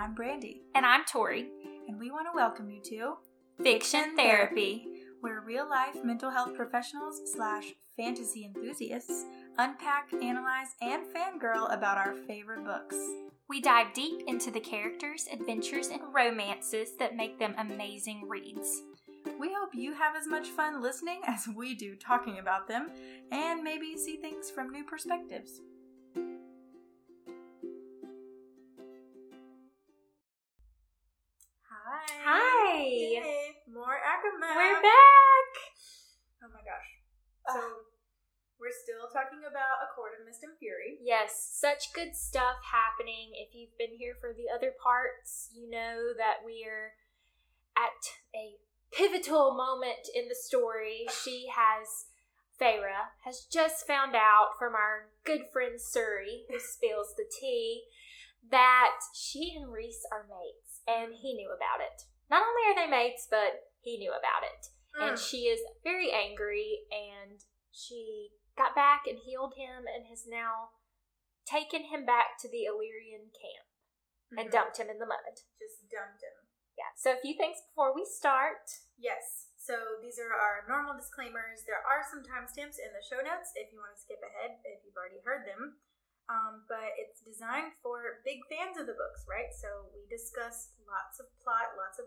I'm Brandy. And I'm Tori. And we want to welcome you to Fiction Therapy, where real life mental health professionals slash fantasy enthusiasts unpack, analyze, and fangirl about our favorite books. We dive deep into the characters, adventures, and romances that make them amazing reads. We hope you have as much fun listening as we do talking about them, and maybe see things from new perspectives. We're back. Oh my gosh. So we're still talking about A Court of Mist and Fury. Yes, such good stuff happening. If you've been here for the other parts, you know that we're at a pivotal moment in the story. She has Feyre has just found out from our good friend Suriel, who spills the tea, that she and Rhys are mates, and he knew about it. Not only are they mates, but he knew about it. And Mm. she is very angry, and she got back and healed him and has now taken him back to the Illyrian camp and Mhm. dumped him in the mud. Just dumped him. Yeah, so a few things before we start. Yes. So these are our normal disclaimers. There are some timestamps in the show notes if you want to skip ahead if you've already heard them. Um, but it's designed for big fans of the books, right? So we discuss lots of plot, lots of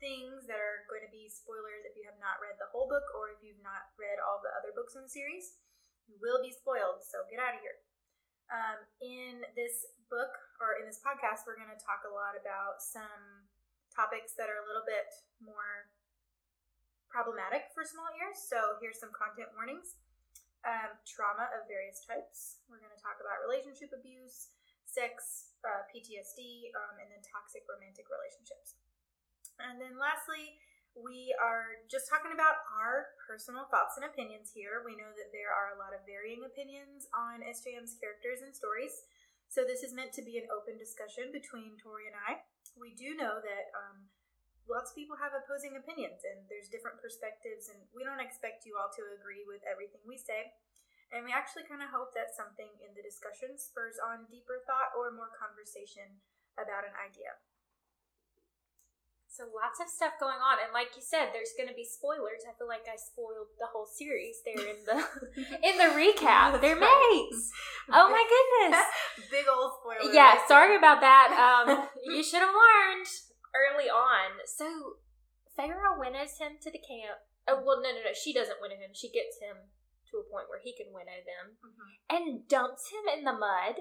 things that are going to be spoilers if you have not read the whole book or if you've not read all the other books in the series. You will be spoiled, so get out of here. Um, in this book or in this podcast, we're going to talk a lot about some topics that are a little bit more problematic for small ears. So here's some content warnings. Um, trauma of various types. We're going to talk about relationship abuse, sex, uh, PTSD, um, and then toxic romantic relationships. And then lastly, we are just talking about our personal thoughts and opinions here. We know that there are a lot of varying opinions on SJM's characters and stories. So this is meant to be an open discussion between Tori and I. We do know that um, lots of people have opposing opinions and there's different perspectives and we don't expect you all to agree with everything we say and we actually kind of hope that something in the discussion spurs on deeper thought or more conversation about an idea So lots of stuff going on, and like you said, there's going to be spoilers. I feel like I spoiled the whole series there in the in the recap. They're mates. Oh my goodness. big old spoiler Yeah, right sorry there. about that. Um, you should have learned early on. So Feyre winnows him to the camp. Oh well, no, no, no. She doesn't winnow him. She gets him to a point where he can winnow them, Mhm. and dumps him in the mud,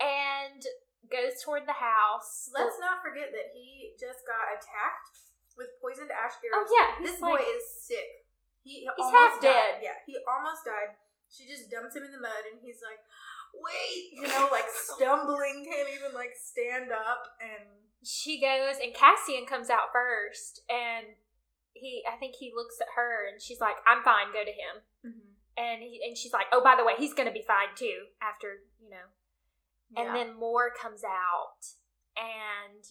and goes toward the house. let's not forget that he just got attacked with poisoned ash Oh yeah, this he's boy like- is sick he He's almost half dead. died. yeah he almost died she just dumps him in the mud and he's like wait you know like stumbling can't even like stand up and she goes and Cassian comes out first and he I think he looks at her and she's like, I'm fine, go to him. Mm-hmm. And he, and she's like, Oh, by the way, he's gonna be fine too after, you know. And then Mor comes out and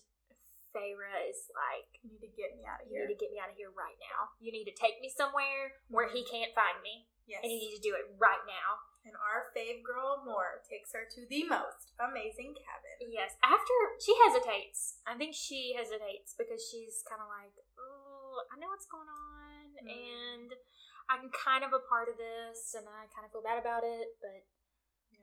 Feyre is like, you need to get me out of here. You need to get me out of here right now. You need to take me somewhere where he can't find me. yes And you need to do it right now. and our fave girl Mor takes her to the most amazing cabin Yes. After she hesitates, I think she hesitates because she's kind of like, oh, I know what's going on, Mm. and I'm kind of a part of this, and I kind of feel bad about it. But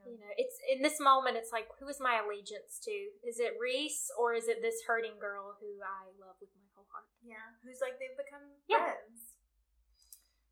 you know, it's in this moment, it's like, who is my allegiance to? Is it Rhys or is it this hurting girl who I love with my whole heart? yeah who's like they've become Yeah. friends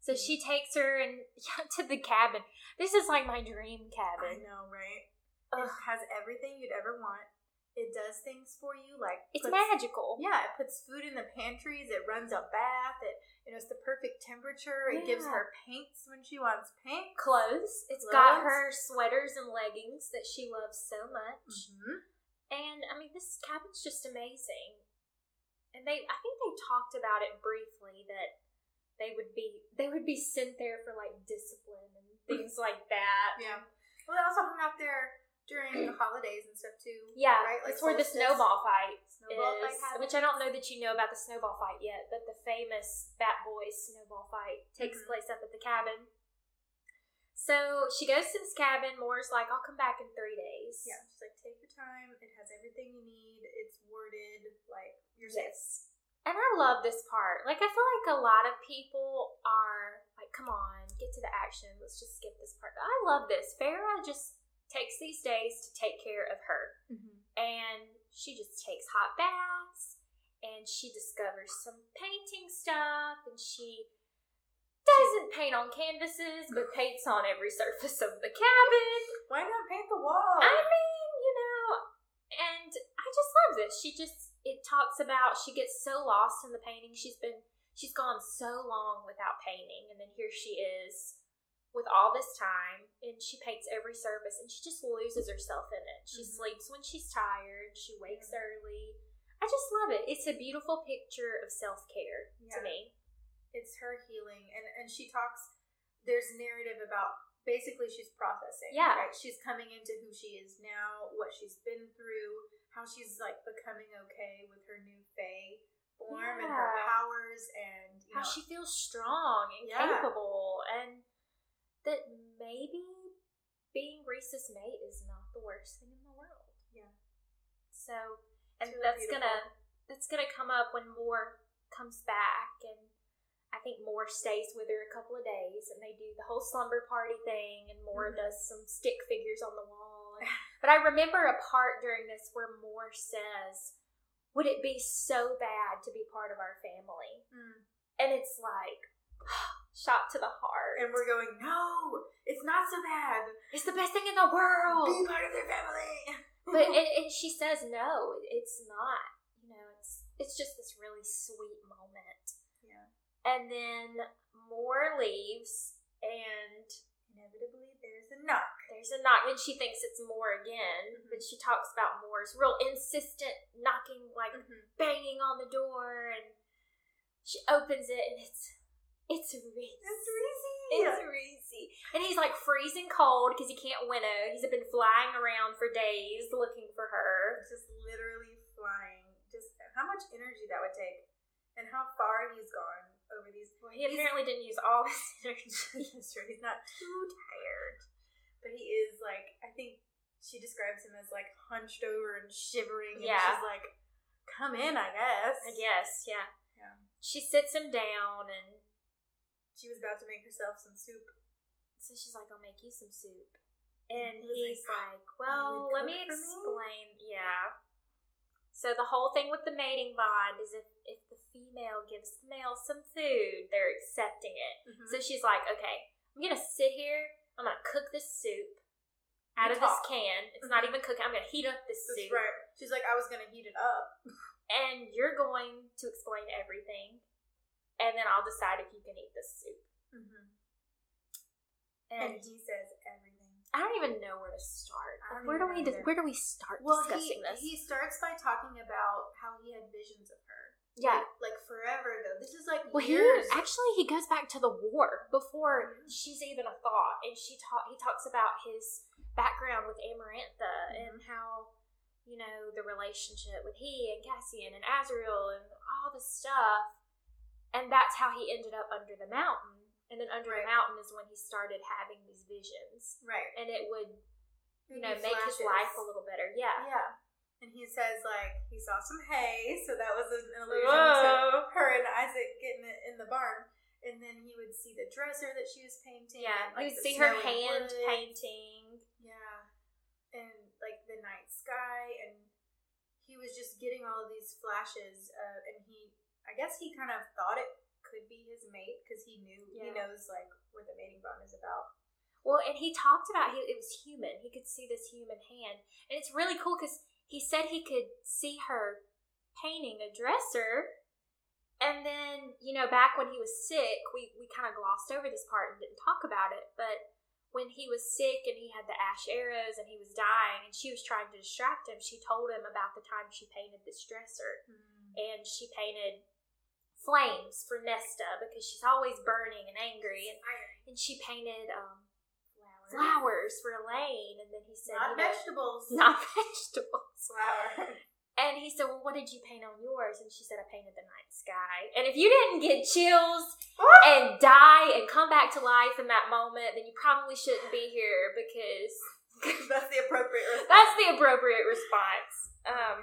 So she takes her and to the cabin. This is like my dream cabin I know right Ugh. it has everything you'd ever want it does things for you like It's puts- magical. Yeah, it puts food in the pantries. It runs a bath. It you know it's the perfect temperature. It gives her paints when she wants paint. Clothes. It's got her sweaters and leggings that she loves so much. Mm-hmm. And I mean, this cabin's just amazing. And they, I think they talked about it briefly that they would be they would be sent there for like discipline and things like that. Yeah. Well, they also hung out there during the holidays and stuff too. Yeah, right. it's where the snowball fight Snowball is, fight which I don't know that you know about the snowball fight yet, but the famous Bat Boys snowball fight takes Mhm. place up at the cabin. So she goes to this cabin. Mor's like, "I'll come back in three days." Yeah, she's like, take your time. It has everything you need. It's worded like your Yes. And I love this part. Like, I feel like a lot of people are like, come on, get to the action. Let's just skip this part. I love this. Feyre just takes these days to take care of her. Mm-hmm. And she just takes hot baths and she discovers some painting stuff and she doesn't paint on canvases but paints on every surface of the cabin. Why not paint the wall? I mean, you know, and I just love this. She just it talks about she gets so lost in the painting. She's been she's gone so long without painting, and then here she is with all this time, and she paints every surface, and she just loses herself in it. She Mhm. sleeps when she's tired. She wakes early. I just love it. It's a beautiful picture of self care Yeah. to me. it's her healing and and she talks there's narrative about basically she's processing Yeah. right she's coming into who she is now what she's been through how she's like becoming okay with her new fae form and her powers and you How know she feels strong and Yeah. capable, and that maybe being Rhys's mate is not the worst thing in the world. Yeah. So, and really that's beautiful. gonna that's gonna come up when Mor comes back, and I think Mor stays with her a couple of days, and they do the whole slumber party thing, and Mor Mhm. does some stick figures on the wall. and- but I remember a part during this where Mor says, "Would it be so bad to be part of our family?" Mm. And it's like shot to the heart. and we're going no it's not so bad it's the best thing in the world. be part of their family but and, and she says no, it's not. You know, it's it's just this really sweet moment. yeah And then Mor leaves, and inevitably there's a knock there's a knock, and she thinks it's Mor again. Mhm. But she talks about Mor's real insistent knocking, like Mhm. banging on the door, and she opens it, and it's it's Rhys. it's Reezy It's Rhys. And he's like freezing cold because he can't winnow. He's been flying around for days looking for her. just literally flying. Just how much energy that would take, and how far he's gone over these. Well, he apparently didn't use all his energy. That's true. He's not too tired, but he is like. I think she describes him as like hunched over and shivering. And Yeah. she's like, "Come in, I guess." I guess, yeah. Yeah. She sits him down and She was about to make herself some soup. so she's like, I'll make you some soup. And he's like, like, Well, let me for me?" explain. Yeah. So the whole thing with the mating bond is if, if the female gives the male some food, they're accepting it. Mhm. So she's like, okay, I'm gonna sit here. I'm gonna cook this soup out You of this can. It's not even cooking. I'm gonna heat up this That's soup, right. She's like, I was gonna heat it up. and you're going to explain everything, and then I'll decide if you can eat this soup. Mm-hmm. And, And he says everything. I don't even know where to start. Don't Where do we either. where do we start Well, discussing he this? he starts by talking about how he had visions of her. yeah. like, like forever ago. This is like Well, he years. actually he goes back to the war before she's even a thought, and she ta- he talks about his background with Amarantha and how you know the relationship with he and Cassian and Azriel and all this stuff, and that's how he ended up under the mountain. And then under Right. the mountain is when he started having these visions, right. and it would you know make his life a little better. Yeah. Yeah. And he says like he saw some hay, so that was an allusion Whoa. to her and Isaac getting it in the barn. And then he would see the dresser that she was painting. Yeah, and, like, you would see her hand woods. painting. Yeah. And like the night sky and he was just getting all of these flashes uh, and he I guess he kind of thought it could be his mate because he knew he knows like what the mating bond is about. Well, and he talked about he, it was human. He could see this human hand, and it's really cool because he said he could see her painting a dresser. And then, you know, back when he was sick, we, we kind of glossed over this part and didn't talk about it. But when he was sick and he had the ash arrows and he was dying and she was trying to distract him, she told him about the time she painted this dresser. Hmm. And she painted flames for Nesta because she's always burning and angry. And, and she painted um, Flowers. flowers for Elain, and then he said, Not know, vegetables. not vegetables. flower. And he said, well, what did you paint on yours? And she said, I painted the night sky. And if you didn't get chills and die and come back to life in that moment, then you probably shouldn't be here because That's the appropriate response. that's the appropriate response. Um,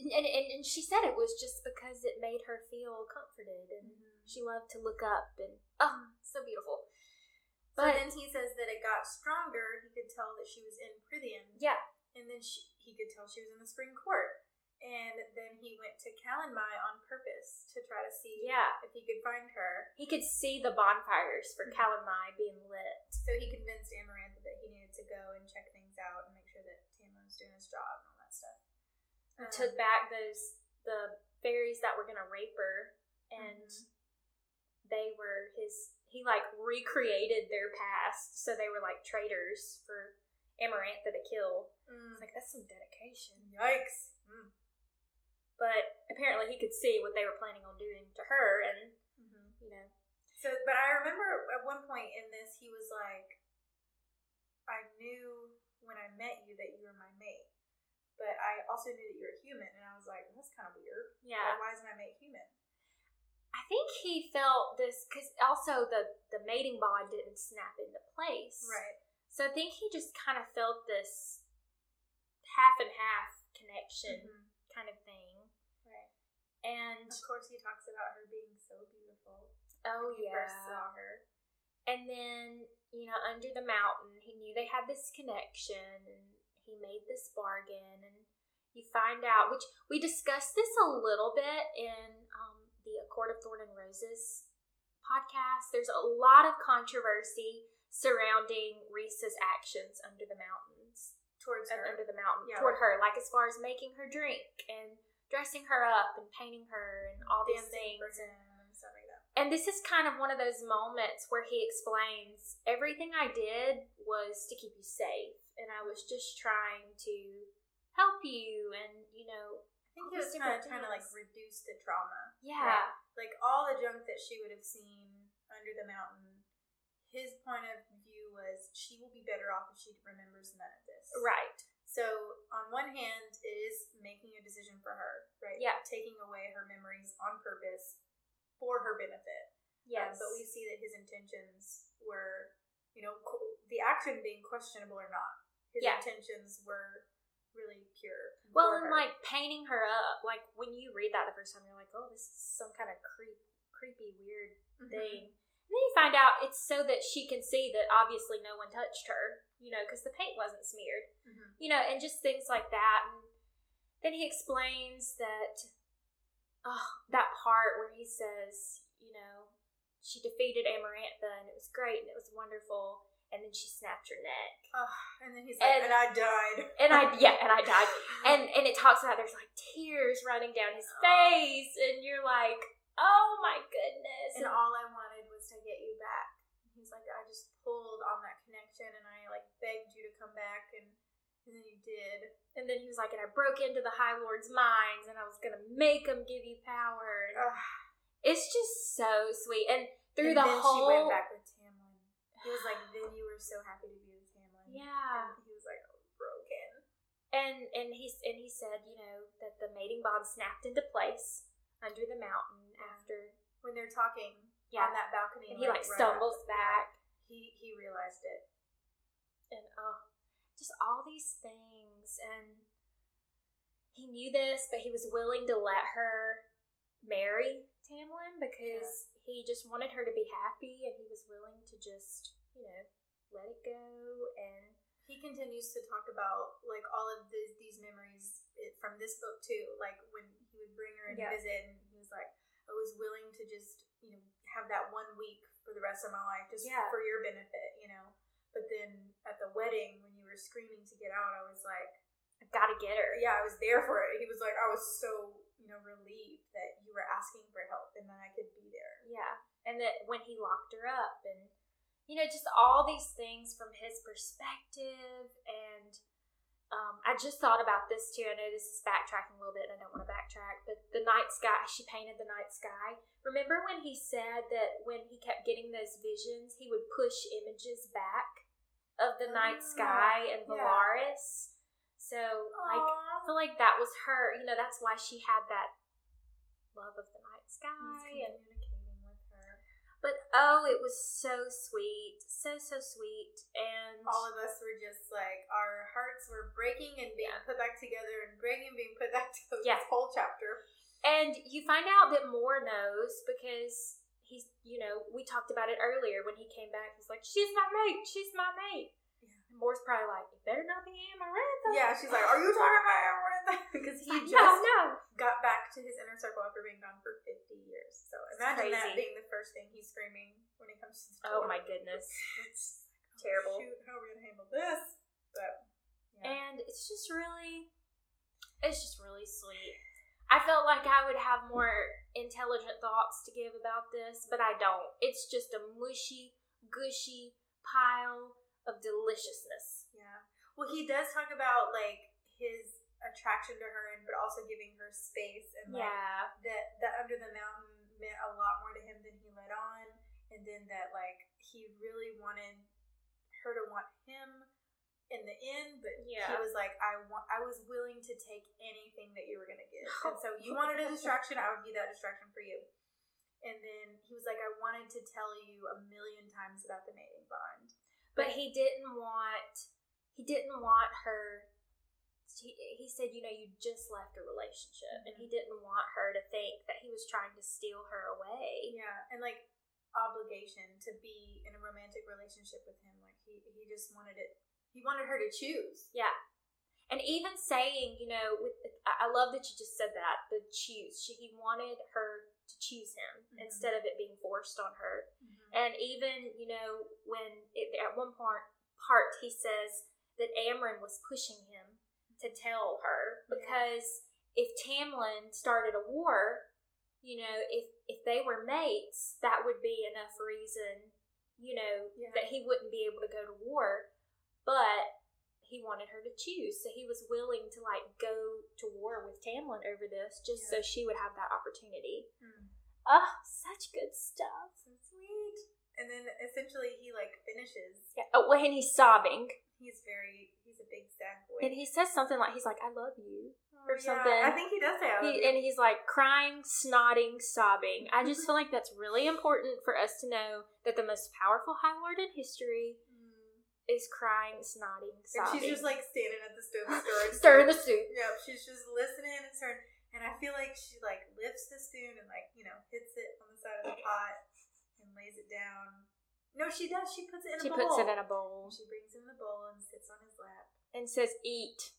and, and, and she said it was just because it made her feel comforted and Mm-hmm. she loved to look up and oh so beautiful So but then he says that it got stronger. He could tell that she was in Prythian. yeah And then she, he could tell she was in the spring court. And then he went to Calanmai on purpose to try to see Yeah. if he could find her. he could see the bonfires for Mhm. Calanmai being lit So he convinced Amarantha that he needed to go and check things out and make sure that Tamlin was doing his job and all that stuff. Took back those the fairies that were gonna rape her and Mhm. they were his he like recreated their past so they were like traitors for Amarantha to kill Mm. it's like that's some dedication Yikes. Mm. but apparently he could see what they were planning on doing to her and hmm you know So, but I remember at one point in this, he was like, I knew when I met you that you were my mate, but I also knew that you were human. And I was like, that's kind of weird. yeah why is my mate human? I think he felt this because also the the mating bond didn't snap into place Right. so I think he just kind of felt this half and half connection Mhm. kind of thing Right. and Of course, he talks about her being so beautiful. oh when he first yeah saw her. And then, you know, under the mountain, he knew they had this connection and he made this bargain. And you find out, which we discussed this a little bit in um, the accord of Thorn and Roses podcast. There's a lot of controversy surrounding Rhys's actions under the mountains, Towards her. under the mountain, Yeah. toward her, like as far as making her drink and dressing her up and painting her and all these dancing things. and stuff like that. And this is kind of one of those moments where he explains everything I did was to keep you safe, and I was just trying to help you, and you know, I think he was kind of trying to like reduce the trauma. yeah, Like all the junk that she would have seen under the mountain, his point of view was she will be better off if she remembers none of this. right, So on one hand, it is making a decision for her, right? Yeah. Taking away her memories on purpose for her benefit. Um, yes, but we see that his intentions were, you know, qu- the action being questionable or not, his Yeah. intentions were really pure. well, and her. like painting her up, like when you read that the first time, you're like, oh, this is some kind of creep, creepy, weird Mhm. thing. And then you find out it's so that she can see that obviously no one touched her, you know, because the paint wasn't smeared. Mhm. you know, and just things like that. And then he explains that, oh, that part where he says, you know, she defeated Amarantha and it was great and it was wonderful, and then she snapped her neck. Ugh, and then he's like, And- and, I died. And I, yeah, and I died. And and it talks about there's like tears running down his face, and you're like, oh my goodness. and all I wanted was to get you back. He's like, I just pulled on that connection, and I like begged you to come back, and, and then you did. And then he was like, and I broke into the High Lord's minds, and I was gonna make him give you power. And. It's just so sweet. And through and the then whole, she went back with Tamlin. He was like, then you were so happy to be with Tamlin. yeah. And he was like, oh, was broken. And and he and he said, you know, that the mating bond snapped into place under the mountain after, When they're talking yeah. on that balcony, And he like right stumbles back, He he realized it. and oh, just all these things. And he knew this, but he was willing to let her marry Tamlin because he just wanted her to be happy, and he was willing to just, you know, let it go. And He continues to talk about like all of these these memories eh, from this book too. Like when he would bring her in Yeah. visit, and he was like, "I was willing to just you know have that one week for the rest of my life, just Yeah. for your benefit, you know." But then at the wedding, when you were screaming to get out, I was like, I've got to get her. "Yeah, I was there for it." He was like, "I was so know relieved that you were asking for help, and that I could be there." Yeah. And that when he locked her up and you know, just all these things from his perspective and um, I just thought about this too. I know this is backtracking a little bit and I don't want to backtrack, but the night sky, she painted the night sky. Remember when he said that when he kept getting those visions, he would push images back of the night Ah, sky and yeah. So, like, I feel like that was her, you know, that's why she had that love of the night sky and communicating with her. But oh, it was so sweet, so so sweet, and all of us were just like our hearts were breaking and being Yeah. put back together and breaking and being put back together. Yeah. This whole chapter. And you find out that Mor knows because he's, you know, we talked about it earlier when he came back. He's like, "She's my mate. She's my mate." Mor's probably like, "It better not be Amarantha." Yeah, she's like, "Are you talking about Amarantha?" because he like, just no, no. got back to his inner circle after being gone for fifty years. So imagine that being the first thing he's screaming when he comes to the Oh my goodness. It's oh, Terrible. Shoot, how are we gonna handle this? But yeah. And it's just really, it's just really sweet. I felt like I would have more intelligent thoughts to give about this, but I don't. It's just a mushy, gushy pile of deliciousness. Yeah. Well, he does talk about like his attraction to her, and but also giving her space, and like Yeah. that that under the mountain meant a lot more to him than he let on, and then that like he really wanted her to want him in the end, but yeah. he was like, I want, I was willing to take anything that you were gonna give, and so you wanted a distraction, I would be that distraction for you. And then he was like, I wanted to tell you a million times about the mating bond. But he didn't want, he didn't want her. He, he said, you know, you just left a relationship, and he didn't want her to think that he was trying to steal her away. Yeah, and like obligation to be in a romantic relationship with him. Like he he just wanted it. He wanted her to choose. Yeah. And even saying, you know, with I love that you just said that the choose. She, he wanted her to choose him Mhm. instead of it being forced on her. And even, you know, when it, at one part part he says that Amren was pushing him to tell her Yeah. because if Tamlin started a war, you know, if if they were mates, that would be enough reason, you know, Yeah. that he wouldn't be able to go to war. But he wanted her to choose, so he was willing to like go to war with Tamlin over this, just so she would have that opportunity. Mm. Oh, such good stuff. And then essentially he like finishes. Yeah. Oh, and he's sobbing, He's very he's a big sad boy. and he says something like, "He's like, I love you," Oh, or yeah, something. I think he does say I love he, you. and he's like crying, snotting, sobbing. I just feel like that's really important for us to know that the most powerful High Lord in history Mm. is crying, snotting, And she's just like standing at the stove store. stirring the soup. Yep, she's just listening and stirring. And I feel like she like lifts the spoon and like you know hits it on the side of the pot and lays it down. No, she does. She puts it in She a bowl. She puts it in a bowl She brings him the bowl and sits on his lap. and says, "Eat,"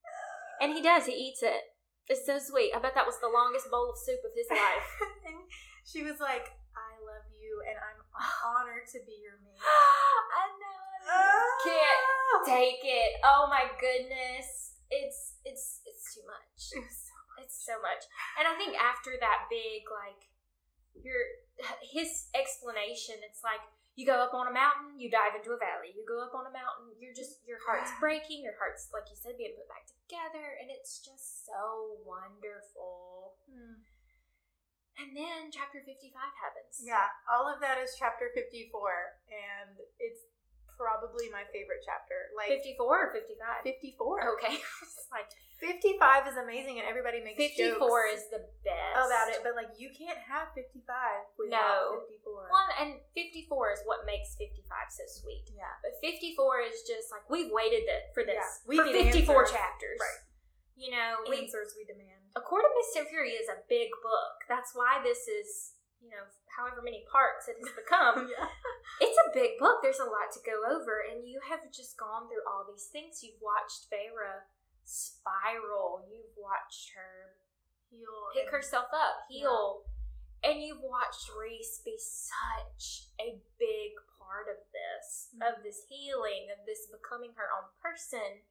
and he does. He eats it. It's so sweet. I bet that was the longest bowl of soup of his life. and she was like, "I love you, and I'm honored to be your mate." I know. Ah! Can't take it. Oh my goodness. It's it's it's too much. It was so It's so much. And I think after that big like your his explanation, it's like you go up on a mountain, you dive into a valley. You go up on a mountain, you're just your heart's breaking, your heart's like you said being put back together, and it's just so wonderful. Hmm. And then chapter 55 happens. Yeah, all of that is chapter 54, and it's probably my favorite chapter. Like 54 or 55? 54. Okay. Like 55 is amazing, and everybody makes 54 jokes is the best. about it, but like you can't have 55 without No. 54. Well, and 54 is what makes 55 so sweet. yeah. But 54 is just like, we've waited for this Yeah, we for need 54 answers. chapters. Right. You know, we, Answers we demand. A Court of Mist and Fury is a big book. That's why this is, you know, however many parts it has become. yeah. it's a big book. There's a lot to go over, and you have just gone through all these things. You've watched Feyre spiral. You've watched her Heal. pick herself up, heal, and you've watched Rhys be such a big part of this, Mhm. of this healing, of this becoming her own person.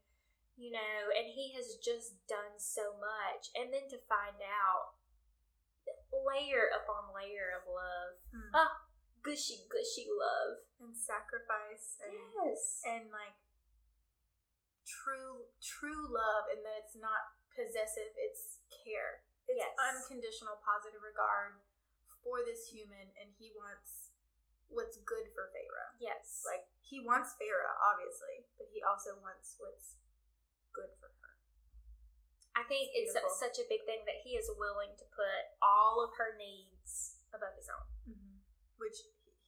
You know, and he has just done so much, and then to find out layer upon layer of love, Hmm. ah, gushy, gushy love. and sacrifice and Yes. and like true true love and that it's not possessive it's care it's Yes. unconditional positive regard for this human and he wants what's good for Feyre Yes. like he wants Feyre obviously but he also wants what's good for her I think It's it's, such a big thing that he is willing to put all of her needs above his own. which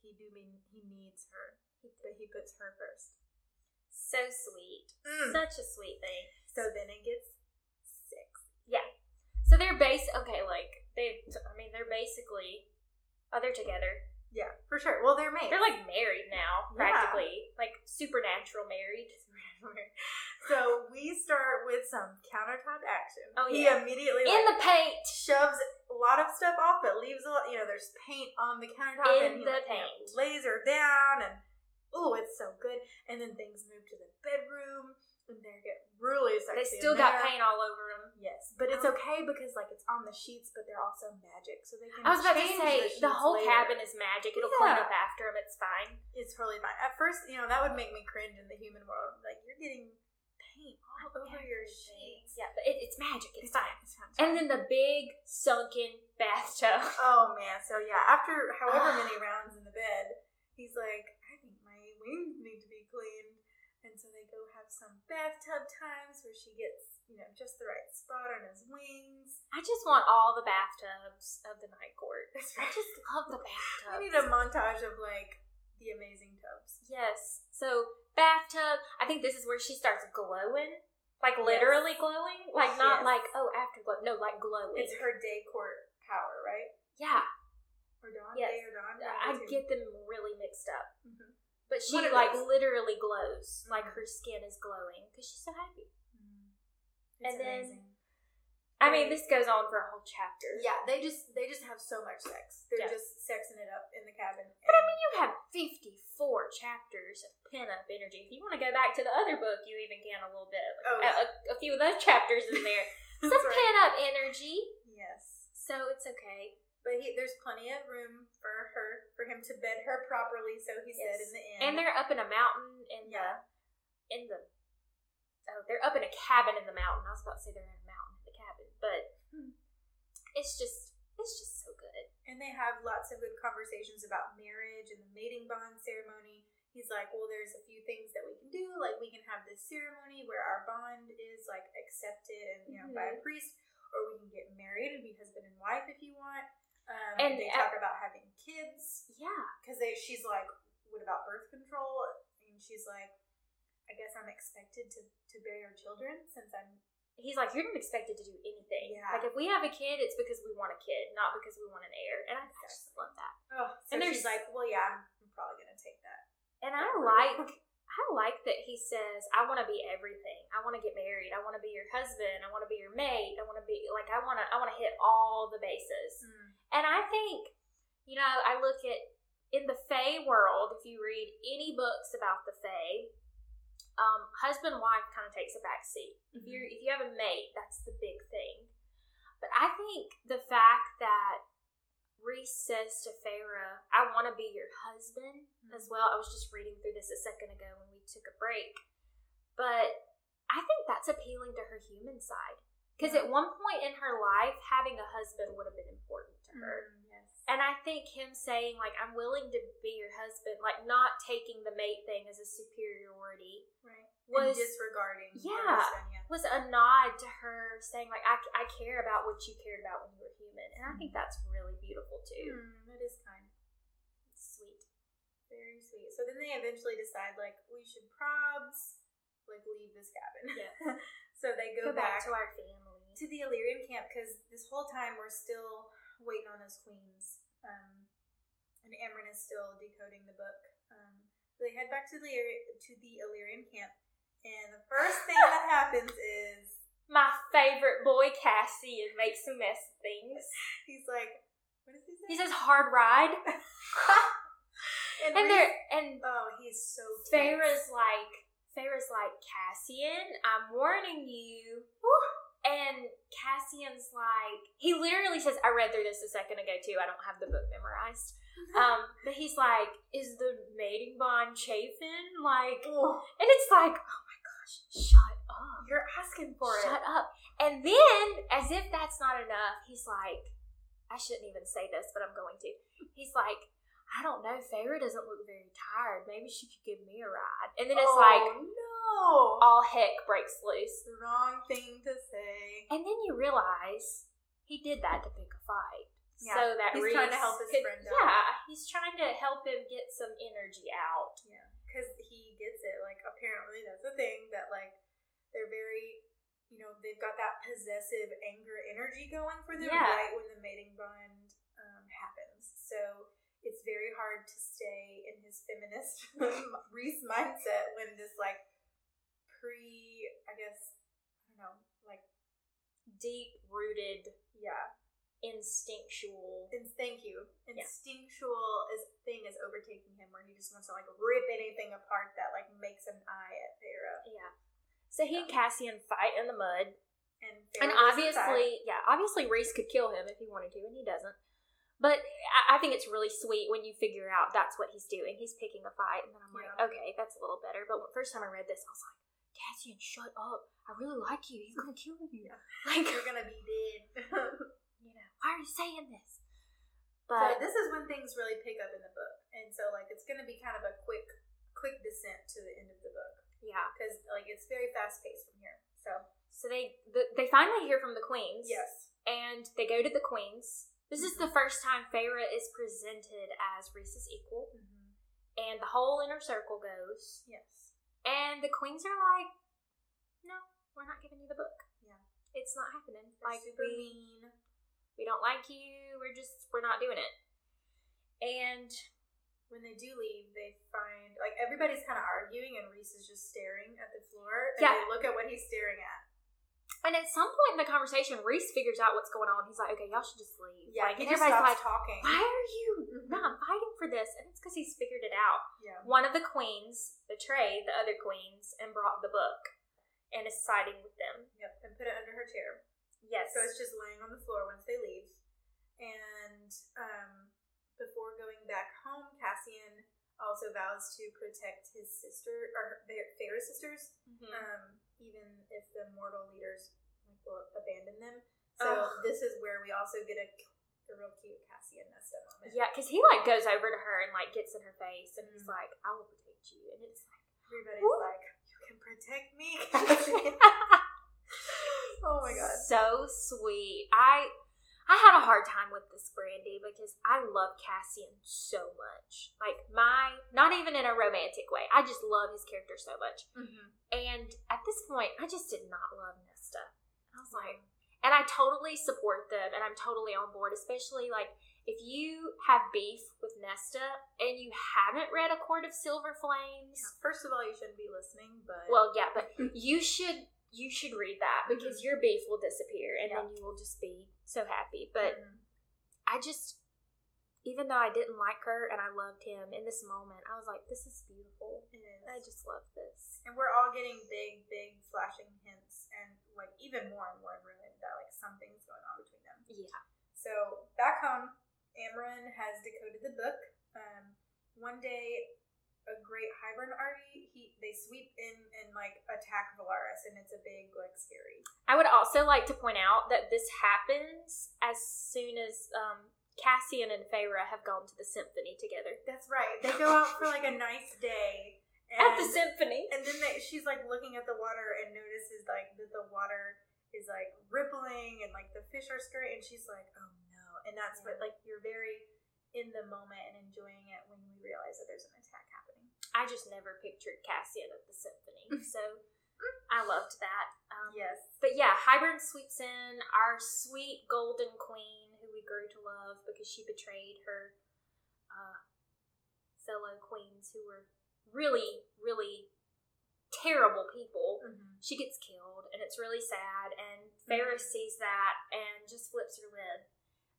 he, do mean he needs her, but he puts her first. So sweet. Mm. Such a sweet thing. So then it gets six. Yeah. So they're base okay, like they I mean they're basically oh they're together. Yeah, for sure. Well, they're mates. They're like married now, Yeah. practically. Like supernatural married. So we start with some countertop action. Oh, he yeah. immediately In like, the paint. shoves a lot of stuff off, but leaves a lot. You know, there's paint on the countertop, In and he the like, you know, paint. lays her down, and oh, it's so good. And then things move to the bedroom, and they get really sexy. They still got paint all over them. Yes, but it's Oh. okay because like it's on the sheets, but they're also magic, so they can. I was about to say the, the, whole later. cabin is magic. It'll clean up after them. It's fine. It's totally fine. At first, you know, that would make me cringe in the human world. Like you're getting paint all over your sheets. Yeah, but it, it's magic. It's, fine. It's fine. it's And then the big sunken bathtub. oh man, so yeah, after however many rounds in the bed, he's like, I think my wings need to be cleaned. And so they go have some bathtub times where she gets, you know, just the right spot on his wings. I just want all the bathtubs of the night court. That's I just love the We bathtubs. need a montage of like the amazing tubs. Yes. So bathtub. I think this is where she starts glowing, like Yes. literally glowing, like not Yes. like oh afterglow. No, like glowing. It's her day court power, right? yeah. Or dawn, Yes. day or dawn. I one of the two. get them really mixed up. But she One like literally glows, like Mhm. her skin is glowing because she's so happy. Mm. And then- amazing. I mean, this goes on for a whole chapter. Yeah, they just they just have so much sex. They're Yeah. just sexing it up in the cabin. But I mean, you have 54 chapters of pin up energy. If you want to go back to the other book, you even can a little bit. Oh, a, yeah. a, a few of those chapters in there. Some right. pin up energy. Yes, So it's okay. But he, there's plenty of room for her for him to bed her properly. So he said in the end. And they're up in a mountain in Yeah. the in the oh they're up in a cabin in the mountain. I was about to say they're in a mountain in the cabin, but Hmm. it's just it's just so good. and they have lots of good conversations about marriage and the mating bond ceremony. He's like, well, there's a few things that we can do. Like we can have this ceremony where our bond is like accepted and you know by a priest, or we can get married and be husband and wife if you want. Um, And and they at- talk about having kids Yeah. because they she's like, what about birth control? And she's like, I guess I'm expected to to bear your children since I'm He's like, you're not expected to do anything. Yeah. Like if we have a kid, it's because we want a kid, not because we want an heir. And I, I just love that. oh. So And she's there's- like, well, yeah, I'm, I'm probably gonna take that. And I like I like that he says, I want to be everything. I want to get married. I want to be your husband. I want to be your mate. I want to be like I want to I want to hit all the bases. Mm. And I think, you know, I look at in the Fae world, if you read any books about the Fae, um, husband wife kind of takes a back seat. If you if you have a mate, that's the big thing. But I think the fact that Rhys says to Feyre, "I want to be your husband" as well. I was just reading through this a second ago when we took a break, but I think that's appealing to her human side. Because at one point in her life, having a husband would have been important to her. Mm, yes. And I think him saying, like, I'm willing to be your husband, like, not taking the mate thing as a superiority, Right. was- and disregarding. Yeah. husband, yeah. was a nod to her saying, like, I, I care about what you cared about when you were human. And I think that's really beautiful, too. Mm, that is kind. Sweet. Very sweet. So then they eventually decide, like, we should probs, like, leave this cabin. Yeah. so they Go go, back to our family. to the Illyrian camp because this whole time we're still waiting on those queens. Um, and Amren is still decoding the book. Um, so they head back to the to the Illyrian camp, and the first thing that happens is My favorite boy, Cassian, makes a mess of things. he's like, "What does he say?" He says, hard ride. and, And they're, and oh, he's so tense. Feyre's like, Feyre's like, Cassian, I'm warning you. And Cassian's like, he literally says, I read through this a second ago too. I don't have the book memorized. Um, but he's like, is the mating bond chafing? Like, Oh, and it's like, oh my gosh, shut up. you're asking for Shut it. Shut up. And then, as if that's not enough, he's like, I shouldn't even say this, but I'm going to. He's like, I don't know, Feyre doesn't look very tired. Maybe she could give me a ride. And then it's oh, like, no, all heck breaks loose. wrong thing to say. And then you realize he did that to pick a fight. Yeah. so that He's Rhys trying to help his could- friend out. Yeah, he's trying to help him get some energy out. Yeah, because he gets it. Like, apparently, that's a thing that, like, they're very, you know, they've got that possessive anger energy going for them Yeah. right when the mating bond um, happens. So it's very hard to stay in his feminist Rhys mindset when this, like, pre, I guess, I don't know, like, Deep rooted, yeah, instinctual. and thank you. Yeah. Instinctual is thing is overtaking him, where he just wants to like rip anything apart that like makes an eye at Feyre. Yeah. So he and Cassian fight in the mud, And, and Feyre goes inside. obviously, yeah, obviously Rhys could kill him if he wanted to, and he doesn't. But I- think it's really sweet when you figure out that's what he's doing. He's picking a fight, and then I'm like, Yeah. okay, that's a little better. But the first time I read this, I was like, Cassian, shut up! I really like you. He's gonna kill you. Yeah. Like, you're gonna be dead. you know, why are you saying this? so But this is when things really pick up in the book, and so like it's gonna be kind of a quick, quick descent to the end of the book yeah, because like it's very fast paced from here. So so they the, they finally hear from the queens. yes, and they go to the queens. This is the first time Feyre is presented as Rhys's equal, mm-hmm. and the whole inner circle goes, yes, and the queens are like, "No, we're not giving you the book. Yeah. it's not happening. They're like super we mean. we don't like you. We're just we're not doing it." And When they do leave, they find like everybody's kind of arguing, and Rhys is just staring at the floor. And Yeah. they look at what he's staring at. And at some point in the conversation, Rhys figures out what's going on. He's like, "Okay, y'all should just leave." Yeah, like, he and just stops like, talking. "Why are you not fighting for this?" And it's because he's figured it out. Yeah. one of the queens betrayed the other queens and brought the book and is siding with them. Yep, and put it under her chair. Yes. So it's just laying on the floor once they leave. And um, before going back home, Cassian also vows to protect his sister or their sisters, Mhm. um, even if the mortal leaders like, will abandon them. So this is where we also get a, a real cute Cassian Nesta moment. yeah, because he like goes over to her and like gets in her face and he's Mhm. like, "I will protect you," and it's like, Everybody's like, "You can protect me, oh my god. so sweet. I I had a hard time with this Brandy because I love Cassian so much. Like my, not even in a romantic way. I just love his character so much. Mm-hmm. And at this point, I just did not love Nesta. I was like, and I totally support them, and I'm totally on board. Especially like if you have beef with Nesta and you haven't read A Court of Silver Flames. First of all, you shouldn't be listening, but Well, yeah, but you should you should read that because your beef will disappear, and then you will just be so happy. But Mhm. I just, even though I didn't like her and I loved him in this moment, I was like, this is beautiful. it is. I just love this. And we're all getting big, big flashing hints, and like even more and more in Ruin that like something's going on between them. Yeah. So back home, Amryn has decoded the book. Um, one day, a great Hybern army he they sweep in and like attack Velaris, and it's a big like scary. I would also like to point out that this happens as soon as um, Cassian and Feyre have gone to the symphony together. That's right. They go out for like a nice day. And, At the symphony. and then they, she's like looking at the water and notices like that the water is like rippling and like the fish are scurrying and she's like oh no and that's what like you're very in the moment and enjoying it when you realize that there's an attack I just never pictured Cassian at the symphony, so I loved that. Um, yes But yeah, Hybern sweeps in our sweet golden queen who we grew to love because she betrayed her uh, fellow queens who were really, really terrible people. mm-hmm. She gets killed and it's really sad, and Ferris sees that and just flips her lid.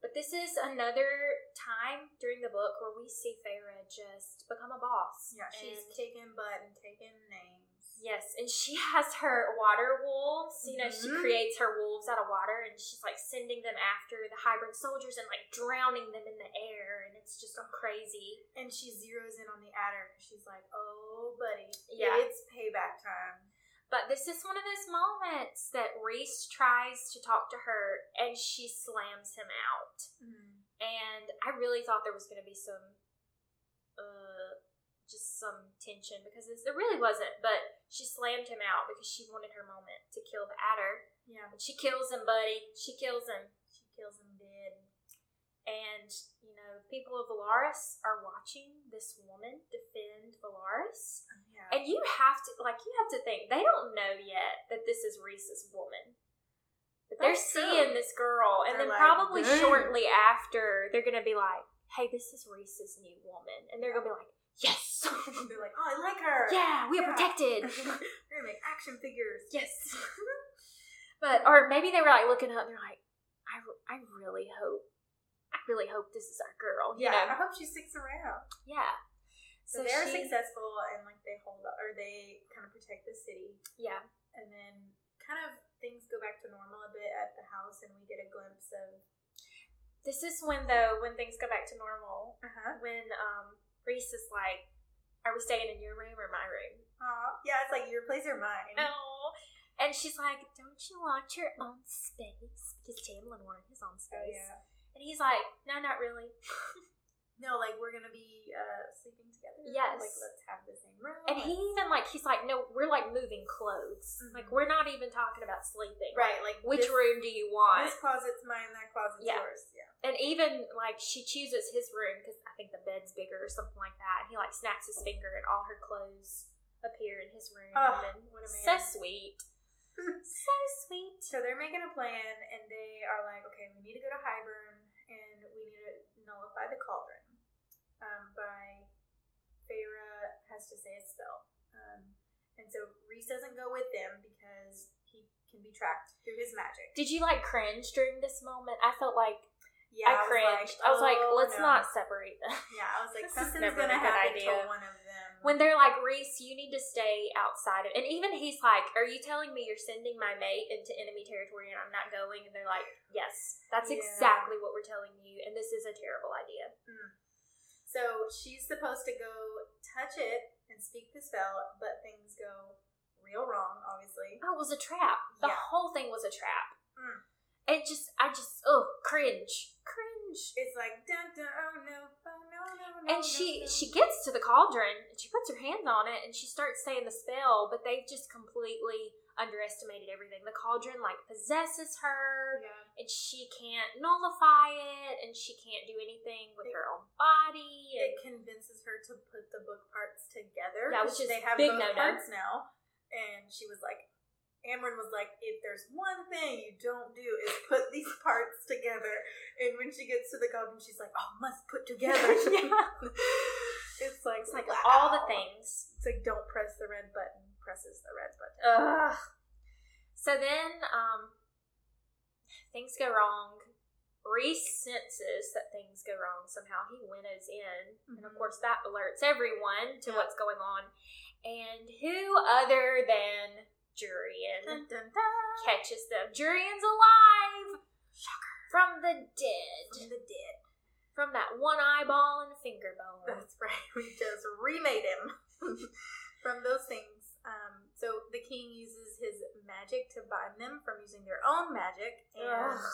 But this is another time during the book where we see Feyre just become a boss. yeah she's taken butt and taken names Yes, and she has her water wolves. You know, she Mhm. creates her wolves out of water, and she's like sending them after the Hybern soldiers and like drowning them in the air, and it's just so crazy. and she zeroes in on the Attor she's like oh buddy Yeah. it's payback time But this is one of those moments that Rhys tries to talk to her, and she slams him out. And I really thought there was going to be some, uh, just some tension because there really wasn't. But she slammed him out because she wanted her moment to kill the Attor. yeah And she kills him, buddy. She kills him. she kills him dead and you know, people of Velaris are watching this woman defend Velaris. Yeah. And you have to like you have to think they don't know yet that this is Rhys's woman. But they're That's true. seeing this girl, and They're then like, probably shortly after they're gonna be like, "Hey, this is Rhys's new woman," and they're gonna be like, "Yes, They're like, oh, I like her. yeah, we are protected." We're gonna make action figures. yes. but or maybe they were like looking up, and they're like, "I, I really hope, really hope this is our girl." You Yeah, I hope she sticks around. yeah. So, they're she- successful and like they hold up or they kind of protect the city, Yeah. and then kind of things go back to normal a bit at the house, and we get a glimpse of. This is when though when things go back to normal. Uh huh. when um Rhys is like, "Are we staying in your room or my room?" Aw, yeah, it's like your place or mine. No, and she's like, "Don't you want your own space?" Because Tamlin wanted his own space Oh space, yeah. And he's like, "No, not really." No, like we're gonna be uh sleeping together. Yes. Like let's have the same room. And he even like he's like, "No, we're like moving clothes. Mhm. Like we're not even talking about sleeping. right, like Which this, room do you want?" This closet's mine. That closet's Yeah. yours. Yeah. And even like she chooses his room because I think the bed's bigger or something like that. And he like snaps his finger and all her clothes appear in his room. Oh, and what a so sweet, so sweet. So they're making a plan, and they are like, okay, we need to go to Hybern, and we need nullify the cauldron. Um, by Feyre has to say a spell. Um, and so Rhys doesn't go with them because he can be tracked through his magic. Did you like cringe during this moment? I felt like Yeah, I cringed. I was like, oh, let's no. not separate them. Yeah, I was like, something's gonna happen idea. to one of them. When they're like, Rhys, you need to stay outside of, and even he's like, "Are you telling me you're sending my mate into enemy territory and I'm not going?" And they're like, "Yes, that's Yeah. exactly what we're telling you, and this is a terrible idea." So she's supposed to go touch it and speak the spell, but things go real wrong, obviously. Oh, it was a trap. The Yeah. whole thing was a trap. Mm. It just, I just, oh, cringe, cringe. It's like dun dun oh no oh no no no And no, she no. she gets to the cauldron and she puts her hands on it and she starts saying the spell, but they've just completely underestimated everything. The cauldron like possesses her yeah. and she can't nullify it and she can't do anything with It- her own body. And it convinces her to put the book parts together. Yeah, which is they have big both no-no. parts now. And she was like, Amren was like, if there's one thing you don't do is put these parts together. And when she gets to the cauldron, she's like, oh, must put together. Yeah. It's like, it's like wow. all the things. It's like, don't press the red button. Presses the red button. Ugh. So then, um, things go wrong. Rhys senses that things go wrong somehow. He winnows in, and of Mhm. course that alerts everyone to Yeah. what's going on. And who other than Jurian Dun, dun, dun. catches them? Jurian's alive from the dead, From the dead. from that one eyeball and finger bone. That's right. We just remade him from those things. Um, so the king uses his magic to bind them from using their own magic, and Ugh.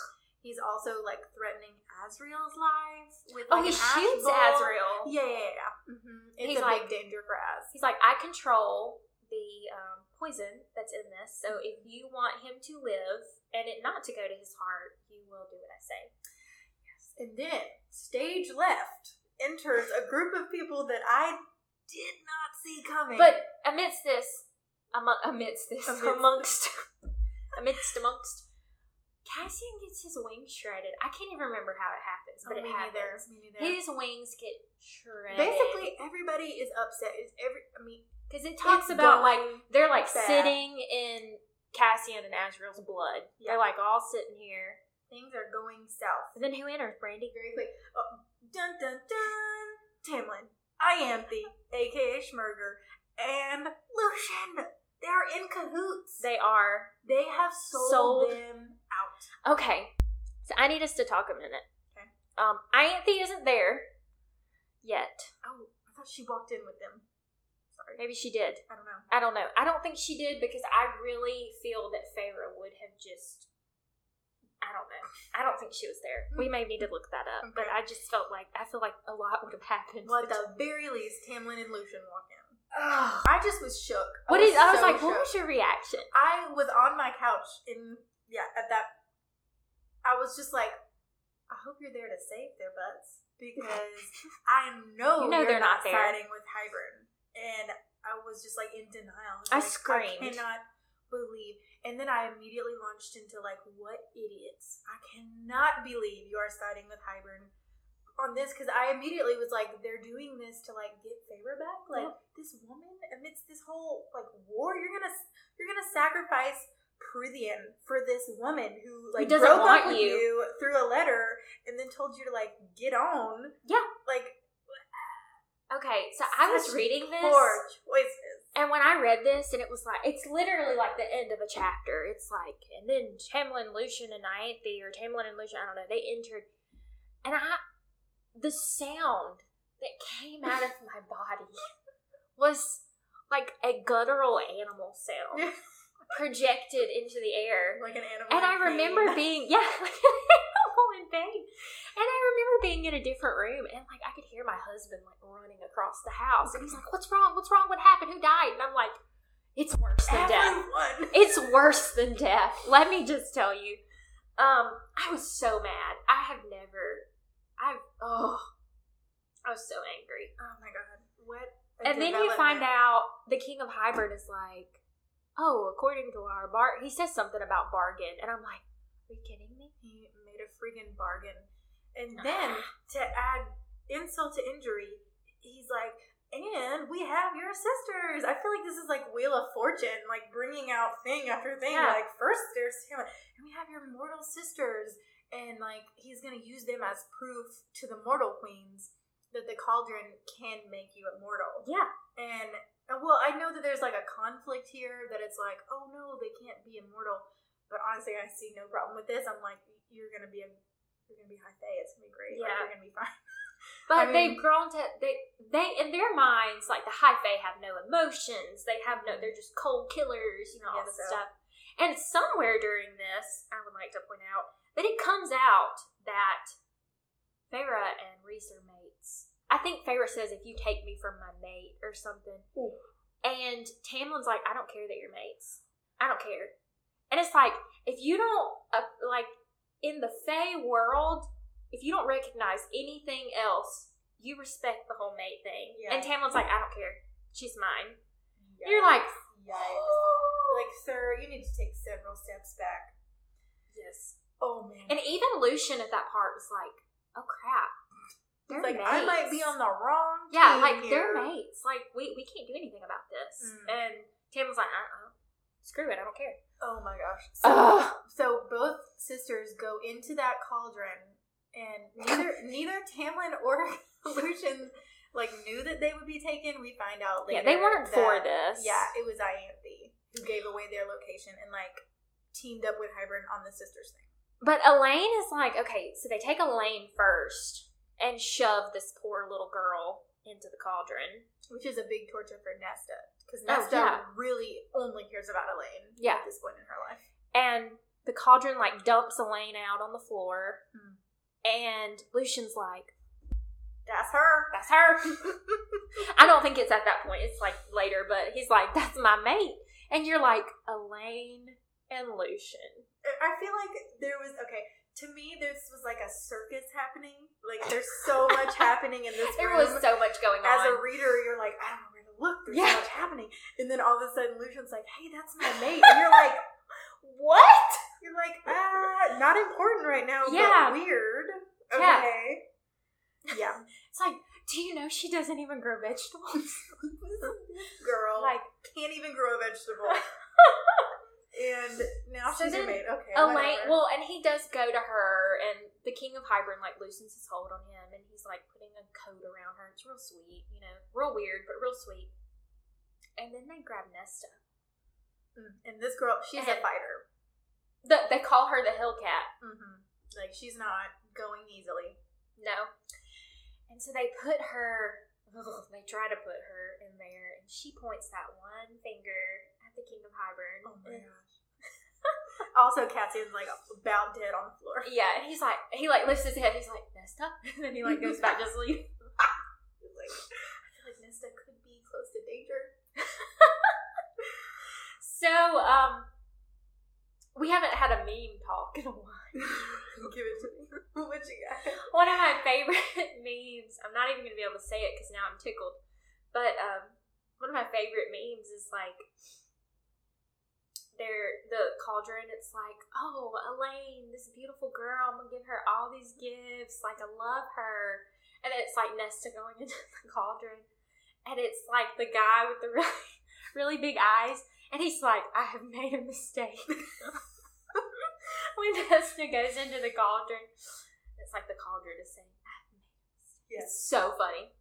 he's also like threatening Azriel's lives with. Oh, he an shoots bowl. Azriel. Yeah, yeah, yeah. Mm-hmm. It's He's a like- big danger for Az. He's like, I control the um, poison that's in this, so if you want him to live and it not to go to his heart, you will do what I say. Yes. And then stage left enters a group of people that I did not see coming. But amidst this, among, amidst this, amongst, amidst, amongst, Cassian gets his wings shredded. I can't even remember how it happens, Oh, but it me neither. happens. Me neither. His wings get shredded. Basically, everybody is upset. Is every? I mean, because it talks it's about like they're like bad. sitting in Cassian and Azriel's blood. They're like all sitting here. things are going south. And then who enters? Brandy. very quick. Oh, dun dun dun. Tamlin, Ianthe, aka Schmurger, and Lucien. They are in cahoots. They are They have sold, Sold. them out. okay. So I need us to talk a minute. Okay. Um, Ianthe isn't there yet. Oh, I thought she walked in with them. Maybe she did. I don't know. I don't know. I don't think she did because I really feel that Feyre would have just. I don't know. I don't think she was there. Hmm. We may need to look that up, but I just felt like I feel like a lot would have happened. Well, at the very least, Tamlin and Lucien walk in. I just was shook. What is? I was so like, what was your reaction? I was on my couch in yeah at that. I was just like, I hope you're there to save their butts because I know, You know you're they're not there. siding with Hybern. And I was just like in denial. I Like, screamed. I cannot believe. And then I immediately launched into like, what idiots! I cannot believe you are siding with Hybern on this because I immediately was like, they're doing this to like get favor back. Like this woman amidst this whole like war, you're gonna you're gonna sacrifice Prythian for this woman who like doesn't broke up with you. you. through a letter and then told you to like get on. Yeah. like Okay, so I was such reading this. poor choices. And when I read this, and it was like, it's literally like the end of a chapter. It's like, and then Tamlin, Lucien, and Ianthe, or Tamlin and Lucien, I don't know, they entered. And I, the sound that came out of my body was like a guttural animal sound projected into the air. like an animal. And I pain. remember being, yeah, like an animal in pain. And I remember being in a different room and like I could hear my husband like running across the house. And he's like, What's wrong? What's wrong? What happened? Who died? And I'm like, It's worse than death. It's worse than death. Let me just tell you. Um, I was so mad. I have never I've oh I was so angry. Oh my god! What? And then you find out the king of Hybern is like, oh, according to our bar, he says something about bargain, and I'm like, are you kidding me? he made a friggin' bargain, and then to add insult to injury, he's like, "And we have your sisters." I feel like this is like Wheel of Fortune, like bringing out thing after thing. Yeah. Like first there's him, and we have your mortal sisters, and like he's gonna use them as proof to the mortal queens that the cauldron can make you immortal. Yeah. And, well, I know that there's like a conflict here that it's like, oh no, they can't be immortal. But honestly, I see no problem with this. I'm like, you're gonna be a, you're gonna be high fae. It's gonna be great. Like, Yeah. you're gonna be fine. But I mean- they've grown to they they in their minds like the high fae have no emotions. They have no. They're just cold killers. You know all Yes, this so. stuff. And somewhere during this, I would like to point out that it comes out that Feyre and Rhys are. I think Feyre says, "If you take me from my mate" or something. Ooh. And Tamlin's like, "I don't care that you're mates. I don't care." And it's like if you don't uh, like in the Fae world, if you don't recognize anything else, you respect the whole mate thing. Yeah. And Tamlin's like, I don't care. She's mine. You're like, yikes. Like, sir, you need to take several steps back. yes. Oh man. And even Lucien at that part was like, oh crap. They're like mates. I might be on the wrong. Yeah, like here. they're mates. Like we, we can't do anything about this. Mm. And Tamlin's like, uh uh Screw it, I don't care. Oh my gosh. So, Ugh. so both sisters go into that cauldron, and neither neither Tamlin or Lucien like knew that they would be taken. We find out later. Yeah, they weren't that- for this. Yeah, it was Ianthe who gave away their location and like teamed up with Hybern on the sisters thing. But Elain is like, okay, so they take Elain first and shove this poor little girl into the cauldron. Which is a big torture for Nesta because Oh, Nesta yeah. really only cares about Elain Yeah. at this point in her life. And the cauldron like dumps Elain out on the floor. Hmm. And Lucien's like, That's her. that's her. I don't think it's at that point. It's like later, but he's like, that's my mate. And you're like, Elain and Lucien. I feel like there was okay. To me, this was like a circus happening. Like there's so much happening in this There was so much going on. As a reader, you're like, I don't know where to look. There's Yeah. so much happening, and then all of a sudden, Lucien's like, Hey, that's my mate, and you're like, What? You're like, Ah, not important right now. Yeah. but weird. Yeah. Okay. Yeah. it's like, do you know she doesn't even grow vegetables? Girl, like, can't even grow a vegetable, and now So she's your mate. Okay. Elain, whatever. well, and he does go to her, and the King of Hybern like loosens his hold on him, and he's like putting a coat around her. It's real sweet, you know, real weird, but real sweet. And then they grab Nesta. Mm, and this girl, she's a fighter. The, they call her the Hellcat. Mm-hmm. Like she's not going easily. No. And so they put her. ugh, they try to put her in there, and she points that one finger at the King of Hybern. Oh my And- gosh. also, Cassian's like about dead on the floor. Yeah, and he's like, he like lifts his head. He's like, Nesta, and then he like goes back to sleep. He's like, I feel like Nesta could be close to danger. So, um, we haven't had a meme talk in a while. Give it to me. what you got? One of my favorite memes. I'm not even gonna be able to say it because now I'm tickled. But um, one of my favorite memes is like they're the cauldron. It's like, oh, Elaine, this beautiful girl. I'm gonna give her all these gifts. Like I love her. And it's like Nesta going into the cauldron, and it's like the guy with the really, really big eyes, and he's like, I have made a mistake. when Nesta goes into the cauldron, it's like the cauldron is saying, I have made a mistake. Yes. It's so funny.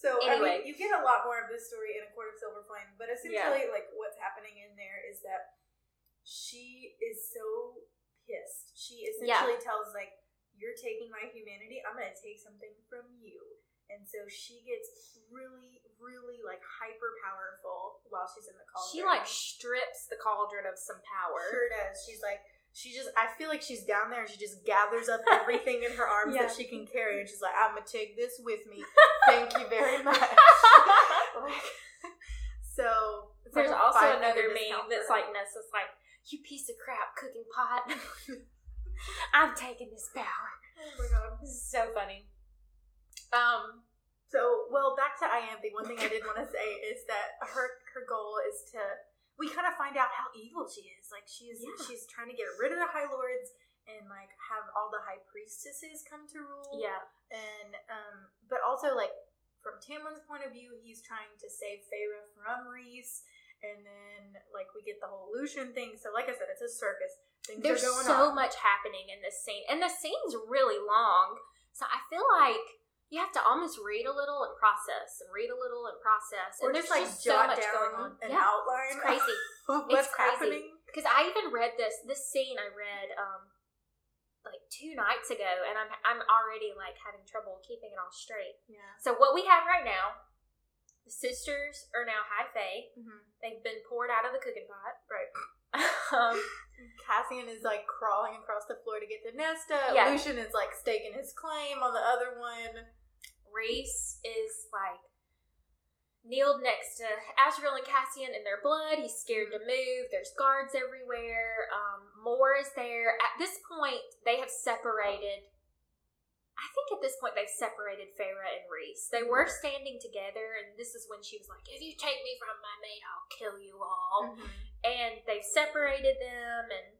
So Anyway. I mean, you get a lot more of this story in a Court of Silver Flame, but essentially, like what's happening in there is that she is so pissed. She essentially tells like, "You're taking my humanity. I'm gonna take something from you." And so she gets really, really like hyper powerful while she's in the cauldron. She like strips the cauldron of some power. sure does. She's like. She just, I feel like she's down there and she just gathers up everything in her arms Yeah. that she can carry. And she's like, I'm going to take this with me. Thank you very much. Like, so There's like also another meme that's like Nesta's like, "You piece of crap cooking pot. I'm taking this power." oh my god. This is so funny. Um, So well, back to Ianthe. One thing I did want to say is that her her goal is to we kind of find out how evil she is. Like she's Yeah. she's trying to get rid of the High Lords and like have all the High Priestesses come to rule. yeah, and um, but also like from Tamlin's point of view, he's trying to save Feyre from Rhys, and then like we get the whole Lucien thing. So like I said, it's a circus. Things there's are going so on. much happening in this scene, and the scene's really long. So I feel like you have to almost read a little and process, and read a little and process. or And just there's like just so jot much down going on. an Yeah, outline. it's crazy. It's what's crazy. happening. Because I even read this this scene I read um like two nights ago, and I'm I'm already like having trouble keeping it all straight. Yeah. So what we have right now, the sisters are now high fae. Mm-hmm. They've been poured out of the cooking pot. Right. um, Cassian is like crawling across the floor to get to Nesta. Yeah. Lucien is like staking his claim on the other one. Rhys is like kneeled next to Azriel and Cassian in their blood. He's scared to move. There's guards everywhere. Um, Mor is there. At this point, they have separated. I think at this point they've separated Feyre and Rhys. They were standing together, and this is when she was like, "If you take me from my mate, I'll kill you all." and they've separated them and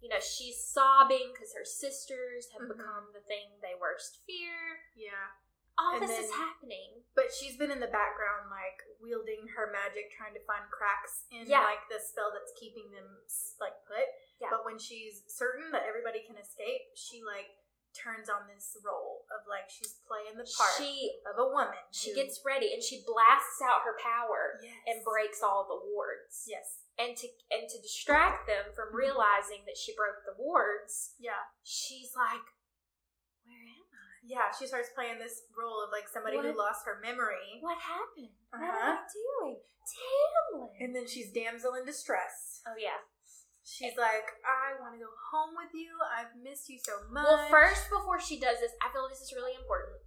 you know she's sobbing because her sisters have Mhm. become the thing they worst fear Yeah. all And this is happening But she's been in the background, like wielding her magic, trying to find cracks in Yeah. like the spell that's keeping them like put. Yeah. But when she's certain that everybody can escape, she like turns on this role of like she's playing the part she of a woman. she who- gets ready and she blasts out her power yes. and breaks all the wards Yes. and to and to distract them from Mhm. realizing that she broke the wards Yeah. she's like where am i Yeah. She starts playing this role of like somebody who lost her memory. what happened what Uh-huh. What am i doing Tamlin. And then she's damsel in distress. oh yeah She's like, I want to go home with you. I've missed you so much. Well, first, before she does this, I feel this is really important.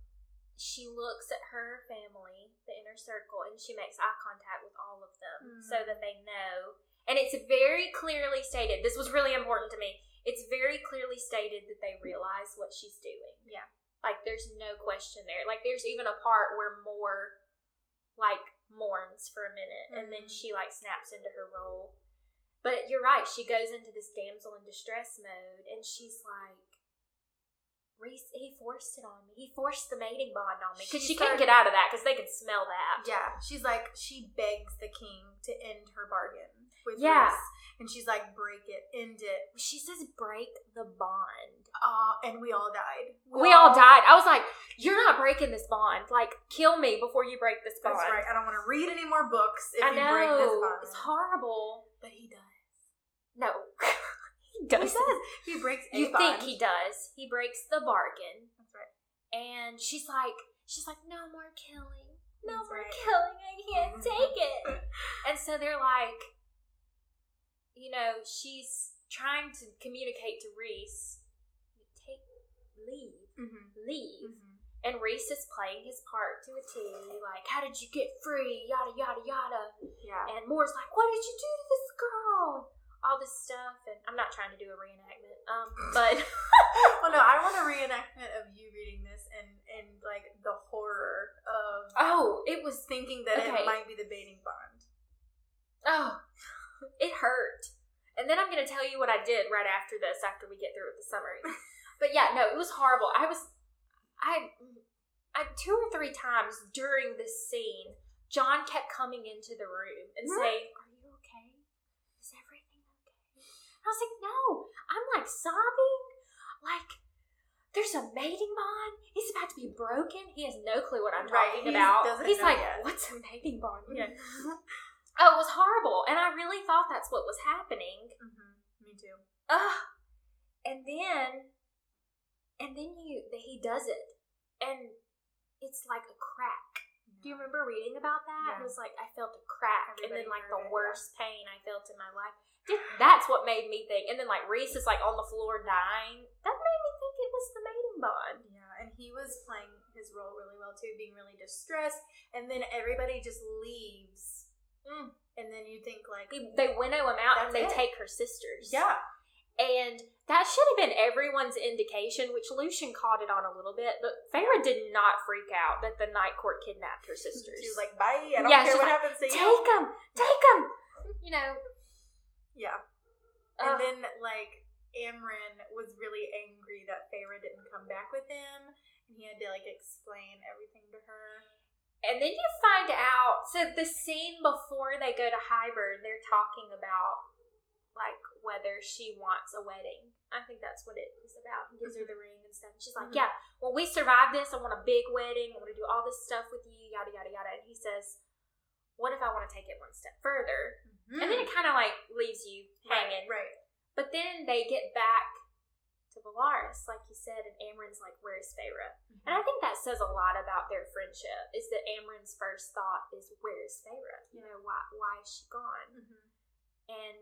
She looks at her family, the inner circle, and she makes eye contact with all of them Mm. so that they know. And it's very clearly stated. This was really important to me. It's very clearly stated that they realize what she's doing. Yeah. Like, there's no question there. Like, there's even a part where Mor, like, mourns for a minute, and then Mhm. she, like, snaps into her role. But you're right. She goes into this damsel in distress mode, and she's like, Rhys, he forced it on me. He forced the mating bond on me because She she, can't get out of that because they can smell that. Yeah, she's like she begs the king to end her bargain with Yeah. Rhys, and she's like, "Break it, end it." She says, "Break the bond." Uh, and we all died. We all died. I was like, "You're not breaking this bond. Like, kill me before you break this bond." That's right. I don't want to read any more books if I you know break this bond. it's horrible. But he does. No, he He does. does. He breaks. A You bond. think he does? He breaks the bargain, That's right. and she's like, she's like, "No more killing. No That's more right. killing. I can't take it." And so they're like, you know, she's trying to communicate to Rhys, take leave, Mhm. leave. Mhm. And Rhys is playing his part to a T, like, how did you get free? Yada yada yada. Yeah. And Mor's like, what did you do to this girl? All this stuff, and I'm not trying to do a reenactment, um, but Oh no, I want a reenactment of you reading this and and like the horror of Oh, it was thinking that Okay. it might be the baiting bond. oh, it hurt. And then I'm gonna tell you what I did right after this, after we get through with the summary. But yeah, no, it was horrible. I was, I, I two or three times during this scene, John kept coming into the room and saying, "Are you okay? Is everything okay?" I was like, "No, I'm like sobbing, like." There's a mating bond. He's about to be broken. He has no clue what I'm Right, talking he about. He's like, yet. "What's a mating bond?" Yeah. Oh, it was horrible, and I really thought that's what was happening. hmm Me too. Ugh. And then, and then you, that he does it, and it's like a crack. Do you remember reading about that? Yeah. It was like I felt a crack, and then like the worst pain I felt in my life. That's what made me think. And then like Rhys is like on the floor dying. That made me think it was the mating bond. Yeah, and he was playing his role really well too, being really distressed, and then everybody just leaves, Mm. and then you think like, They, they winnow him out, and they it. take her sisters. yeah, And that should have been everyone's indication, which Lucien caught it on a little bit, but Feyre did not freak out that the Night Court kidnapped her sisters. she was like, bye. I don't Yeah, care what like, happens to you. take them, take them. You know. Yeah, ugh. and then like Amren was really angry that Feyre didn't come back with him, and he had to like explain everything to her. And then you find out. So the scene before they go to Hybern, they're talking about like whether she wants a wedding. I think that's what it is about. He gives her the ring and stuff. And she's like, Mhm. "Yeah, when we survive this, I want a big wedding. I want to do all this stuff with you, yada yada yada." And he says, "What if I want to take it one step further?" And then it kind of like leaves you hanging. Right, right. But then they get back to Velaris, like you said, and Amren's like, "Where's Feyre?" And I think that says a lot about their friendship. Is that Amren's first thought is, "Where's Feyre? You know, why why is she gone?" Mhm. And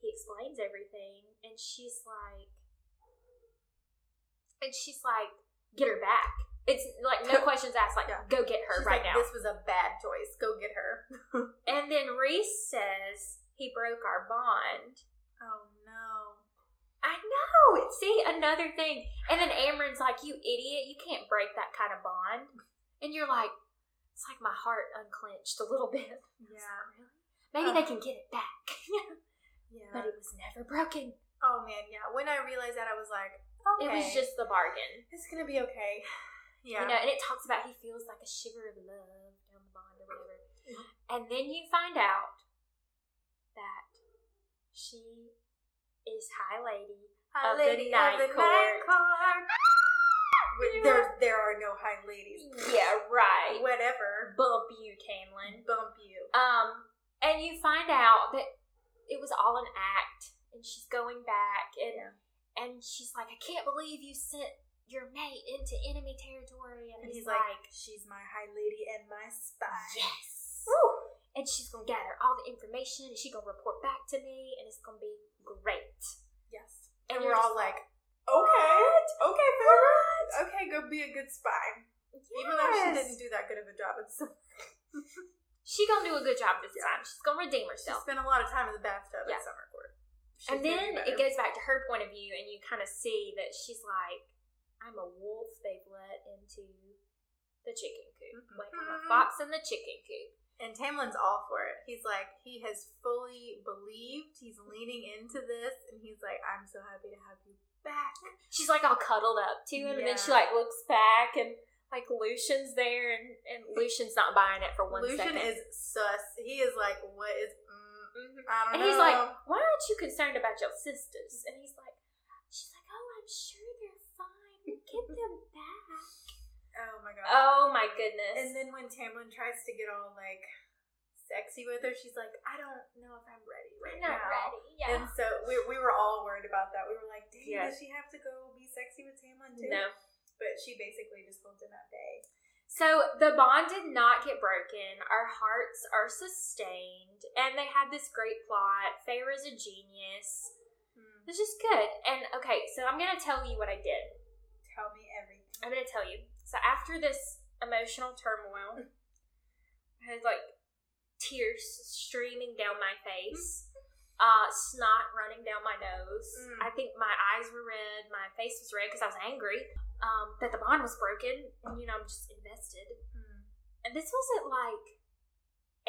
he explains everything, and she's like, and she's like, "Get her back." It's like no questions asked. Like, Yeah. go get her She's right like, now. This was a bad choice. Go get her. And then Rhys says he broke our bond. oh no. I know. See, another thing. And then Amren's like, "You idiot! You can't break that kind of bond." And you're like, "It's like my heart unclenched a little bit." Yeah. Really? Maybe they can get it back, Yeah. but it was never broken. Oh man, yeah. When I realized that, I was like, okay, It was just the bargain, it's gonna be okay. Yeah. you know. And it talks about he feels like a shiver of love down the bond or whatever. Mhm. And then you find out that she is High Lady High of the lady Night of the Court. night court. Wait, There, there are no high ladies. Yeah, right. Whatever. Bump you, Tamlin. Bump you. Um, and you find out that it was all an act, and she's going back, and Yeah. and she's like, I can't believe you sent your mate into enemy territory, and, And he's, he's like, like, she's my high lady and my spy. yes. Woo! And she's gonna gather all the information, and she's gonna report back to me, and it's gonna be great. Yes. And And, we're all like, okay, okay, favorite. Okay, go be a good spy. Yes. Even though she didn't do that good of a job at some she gonna do a good job this Yeah. time. She's gonna redeem She herself. spent a lot of time in the bathtub Yeah. at summer court. She's and then it goes back to her point of view, and you kind of see that she's like, I'm a wolf they've let into the chicken coop. Mhm. Like, I'm a fox in the chicken coop. And Tamlin's all for it. He's like, he has fully believed. He's leaning into this, and he's like, I'm so happy to have you back. She's like all cuddled up to him, and then she like looks back, and like Lucien's there, and, and Lucien's not buying it for one Lucien second. is sus. He is like, what is? Mm, Mhm. I don't And know. he's like, "Why aren't you concerned about your sisters?" And he's like, "She's like, oh, I'm sure they're fine. We'll get them back." oh my god. Oh my goodness! And then when Tamlin tries to get all like sexy with her, she's like, I don't know if I'm ready right I'm not now. ready. Yeah. And so we, we were all worried about that. We were like, dang, Yeah. does she have to go be sexy with Tamlin too? no. But she basically just holds him that day. So the bond did not get broken. Our hearts are sustained, and they had this great plot. Feyre is a genius. Hmm. It's just good. And okay, so I'm gonna tell you what I did. Tell me everything. I'm gonna tell you. So after this emotional turmoil, I had like tears streaming down my face. uh, snot running down my nose. Mm. I think my eyes were red, my face was red because I was angry um, that the bond was broken, and you know I'm just invested. Mm. And this was at like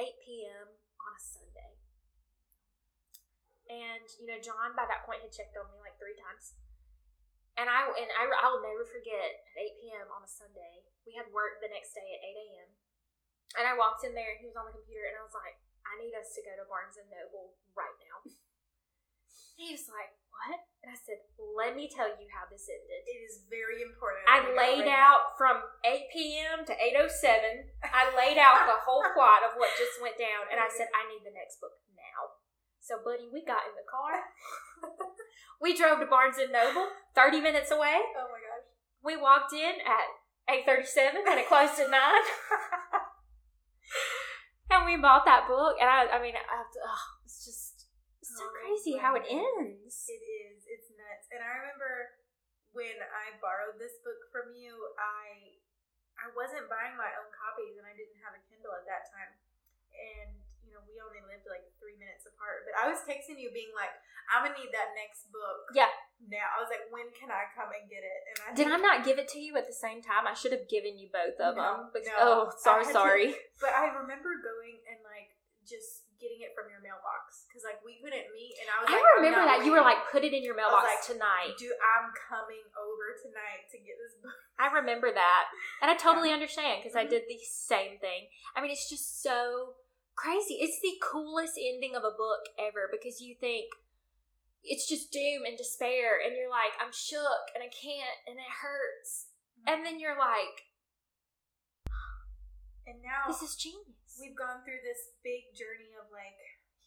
8 p.m. on a Sunday. And you know, John by that point had checked on me like three times. And I and I I'll never forget at 8 p.m. on a Sunday. We had work the next day at 8 a.m. And I walked in there and he was on the computer and I was like, I need us to go to Barnes and Noble right now. he was like, What? And I said, Let me tell you how this ended. It is very important. I laid out from 8 p.m. to 8.07. I laid out the whole plot of what just went down, and I said, I need the next book now. So, buddy, we got in the car. we drove to Barnes & Noble, 30 minutes away. Oh my gosh. We walked in at 8.37, and it closed at 9. and we bought that book, and I, I mean, I, oh, it's just it's so Oh, crazy how it ends. It is. It's nuts. And I remember when I borrowed this book from you, I I wasn't buying my own copies and I didn't have a Kindle at that time. And you know, we only lived like three minutes apart. But I was texting you being like, I'm gonna need that next book. Yeah. Now I was like, when can I come and get it? And I Did I not give it to you at the same time? I should have given you both of No, them. Because, no. Oh, sorry, had to- sorry. But I remember going and like just getting it from your mailbox because like we couldn't meet, and I was I like, remember that you were like, put it in your mailbox like, tonight. Do I'm coming over tonight to get this book. I remember that, and I totally understand because I Mhm. did the same thing. I mean, it's just so crazy. It's the coolest ending of a book ever because you think it's just doom and despair, and you're like, I'm shook and I can't, and it hurts, mm-hmm. and then you're like, and now this is genius. we've gone through this big journey of like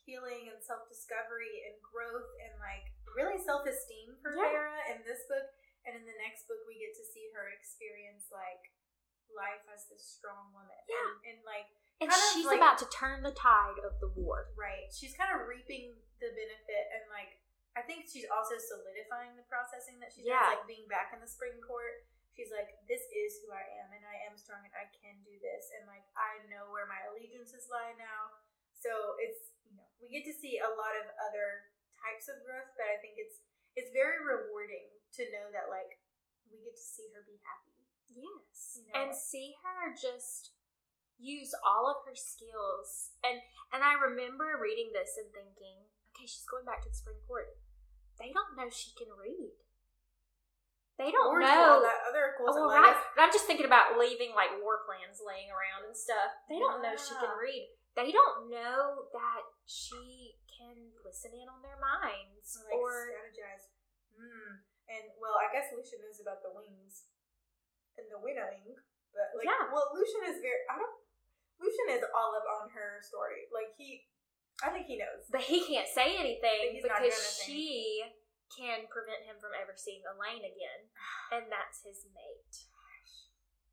healing and self discovery and growth and like really self esteem for Yeah. Feyre in this book. And in the next book, we get to see her experience like life as this strong woman. Yeah. And, and like, and she's like- about to turn the tide of the war. right. She's kind of reaping the benefit. And like, I think she's also solidifying the processing that she's Yeah. does, like being back in the spring court. She's like, this is who I am, and I am strong, and I can do this, and like I know where my allegiances lie now. So it's you know we get to see a lot of other types of growth, but I think it's it's very rewarding to know that like we get to see her be happy. Yes. You know? And see her just use all of her skills. And and I remember reading this and thinking, okay, she's going back to the Supreme Court. They don't know she can read. They don't or know. that other cool Oh, well, right. I'm just thinking about leaving like war plans laying around and stuff. They don't know she can read. They don't know that she can listen in on their minds. or, like or strategize. Hmm. And well, I guess Lucien knows about the wings and the winnowing, but like, Yeah. well, Lucien is very. I don't. Lucien is all up on her story. Like he, I think he knows. But he can't say anything because she can prevent him from ever seeing Elain again, and that's his mate.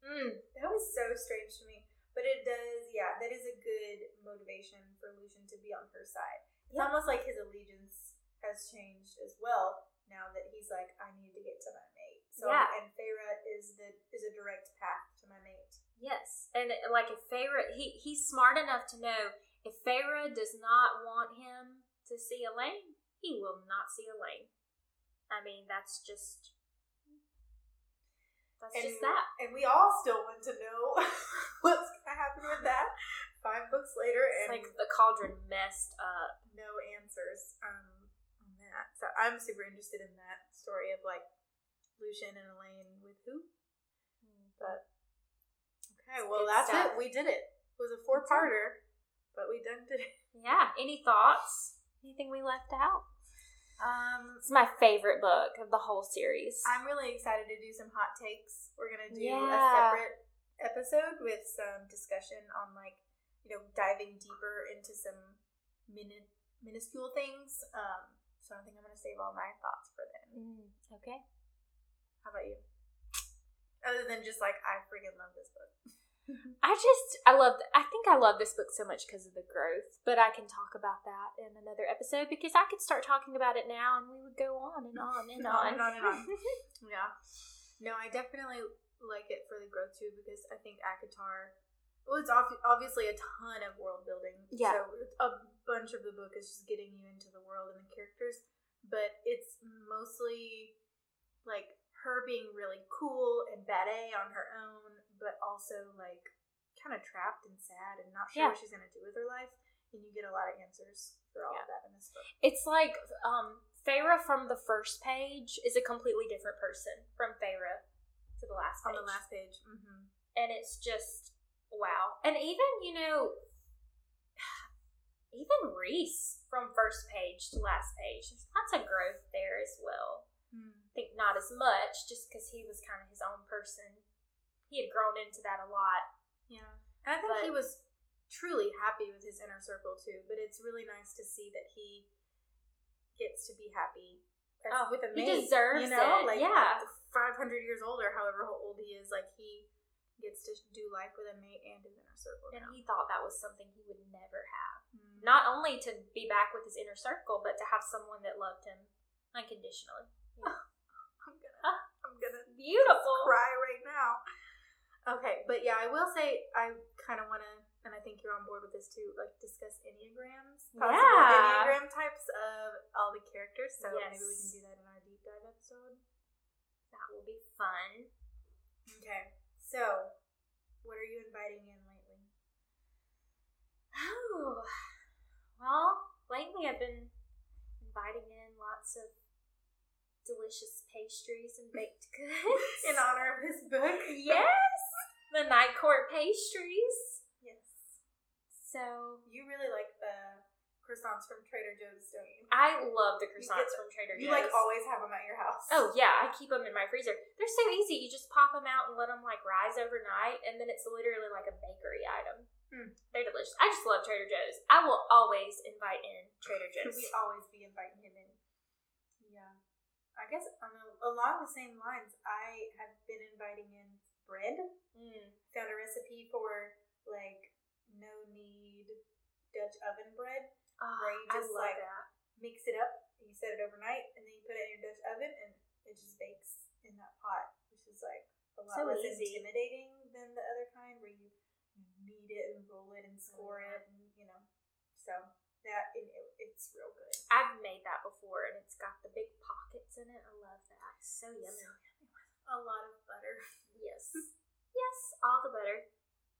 Mm. That was so strange to me. But it does, yeah, that is a good motivation for Lucien to be on her side. It's Yeah. almost like his allegiance has changed as well now that he's like, I need to get to my mate. So Yeah. and Feyre is the is a direct path to my mate. Yes, and like if Feyre, he he's smart enough to know if Feyre does not want him to see Elain, he will not see Elain. I mean, that's just that's And, just that. and we all still want to know what's gonna happen with that. Five books later It's and like the cauldron messed up. no answers um, on that. So I'm super interested in that story of like Lucien and Elain with who? Well that's stuff. it. We did it. It was a four parter, but we done did it. Yeah. Any thoughts? Anything we left out? Um, It's my favorite book of the whole series. I'm really excited to do some hot takes. We're gonna do a separate episode with some discussion on like you know diving deeper into some minute minuscule things. Um, so I think I'm gonna save all my thoughts for then. Mm, okay. How about you? Other than just like I freaking love this book. I just I love I think I love this book so much because of the growth, but I can talk about that in another episode because I could start talking about it now and we would go on and on and on and on and on. Yeah. No, I definitely like it for the growth too because I think ACOTAR Well, it's ob- obviously a ton of world building. Yeah. So a bunch of the book is just getting you into the world and the characters, but it's mostly like her being really cool and bad A on her own, but also like kind of trapped and sad and not sure Yeah. what she's gonna do with her life. And you get a lot of answers for all of that in this book. It's like um Feyre from the first page is a completely different person from Feyre to the last On page. the last page. Mm-hmm. and it's just wow. And even you know, even Reese from first page to last page, there's lots of growth there as well. Hmm. I think not as much, just because he was kind of his own person. He had grown into that a lot. Yeah. And I think But- he was truly happy with his inner circle too, but it's really nice to see that he gets to be happy Oh, with a mate. he deserves you know? it, Like yeah. 500 years old or however old he is, like he gets to do life with a mate and his inner circle. And now. he thought that was something he would never have. Mm. Not only to be back with his inner circle, but to have someone that loved him unconditionally. I'm gonna, Ah, I'm gonna Beautiful. cry right now. Okay, but yeah, I will say I kind of want to, and I think you're on board with this too, like discuss enneagrams, possible Yeah. enneagram types of all the characters. So maybe we can do that in our deep dive episode. That will be fun. Okay, so what are you inviting in lately? Oh, well, lately I've been inviting in lots of delicious pastries and baked goods. In honor of this book? yes, the night court pastries. Yes. So You really like the croissants from Trader Joe's, don't you? I love the croissants from Trader Joe's. You like always have them at your house. Oh yeah, I keep them in my freezer. They're so easy. You just pop them out and let them like rise overnight, and then it's literally like a bakery item. Hmm. They're delicious. I just love Trader Joe's. I will always invite in Trader Joe's. we always be inviting him. I guess on a, along the same lines, I have been inviting in bread. Mm. Found a recipe for like no need Dutch oven bread. Oh, Where you just, like, that. Mix it up. You set it overnight, and then you put it in your Dutch oven, and it just bakes in that pot, which is like a lot So less easy. intimidating than the other kind, where you knead it and roll it and score Mhm. it, and you know. So that it- it's real good. I've made that before, and it's got the big pockets in it. I love that. So yummy. A lot of butter. Yes. yes, all the butter.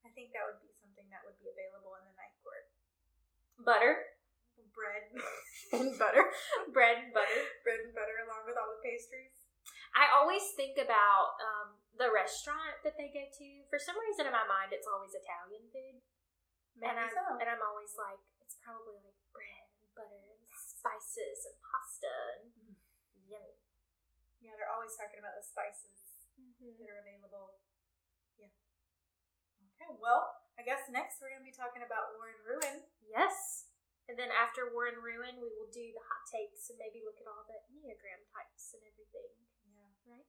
I think that would be something that would be available in the night court. Butter, Bread and butter. bread and butter. Bread and butter along with all the pastries. I always think about um, the restaurant that they go to. For some reason in my mind, it's always Italian food. Maybe and, I'm, so. and I'm always like, it's probably like bread and butter and spices and pasta and yummy. Yeah, they're always talking about the spices Mm-hmm. that are available. Yeah. Okay, well, I guess next we're going to be talking about War and Ruin. Yes. And then after War and Ruin, we will do the hot takes and maybe look at all the Enneagram types and everything. Yeah. Right?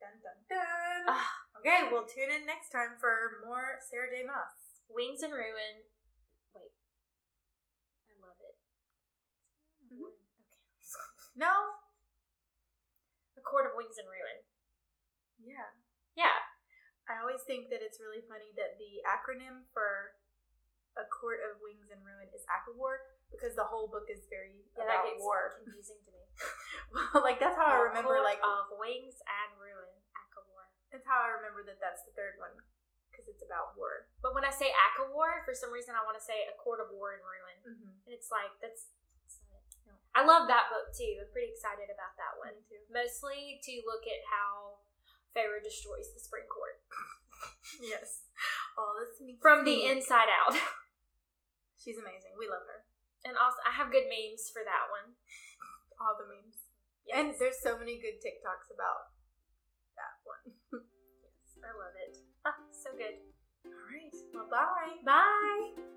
Dun dun dun. Ah, Okay, we'll tune in next time for more Sarah J. Maas. Wings and Ruin. Wait. I love it. Mhm. Okay. No? A Court of Wings and Ruin. Yeah. Yeah. I always think that it's really funny that the acronym for A Court of Wings and Ruin is ACOWAR because the whole book is very Yeah, that gets war. confusing to me. well, like that's how I remember Court like of Wings and Ruin. ACOWAR. that's how I remember that that's the third one because it's about war. But when I say ACOWAR, for some reason I want to say A Court of War and Ruin. Mm-hmm. And it's like, that's, that's not it. No. I love that book too. I'm pretty excited about that one. Too. Mostly to look at how Feyre destroys the Spring Court Yes. Oh, this from the inside out. She's amazing. We love her. And also, I have good memes for that one. All the memes. Yes. And there's so many good TikToks about that one. yes, I love it. Ah, so good. All right. Well, bye. Bye.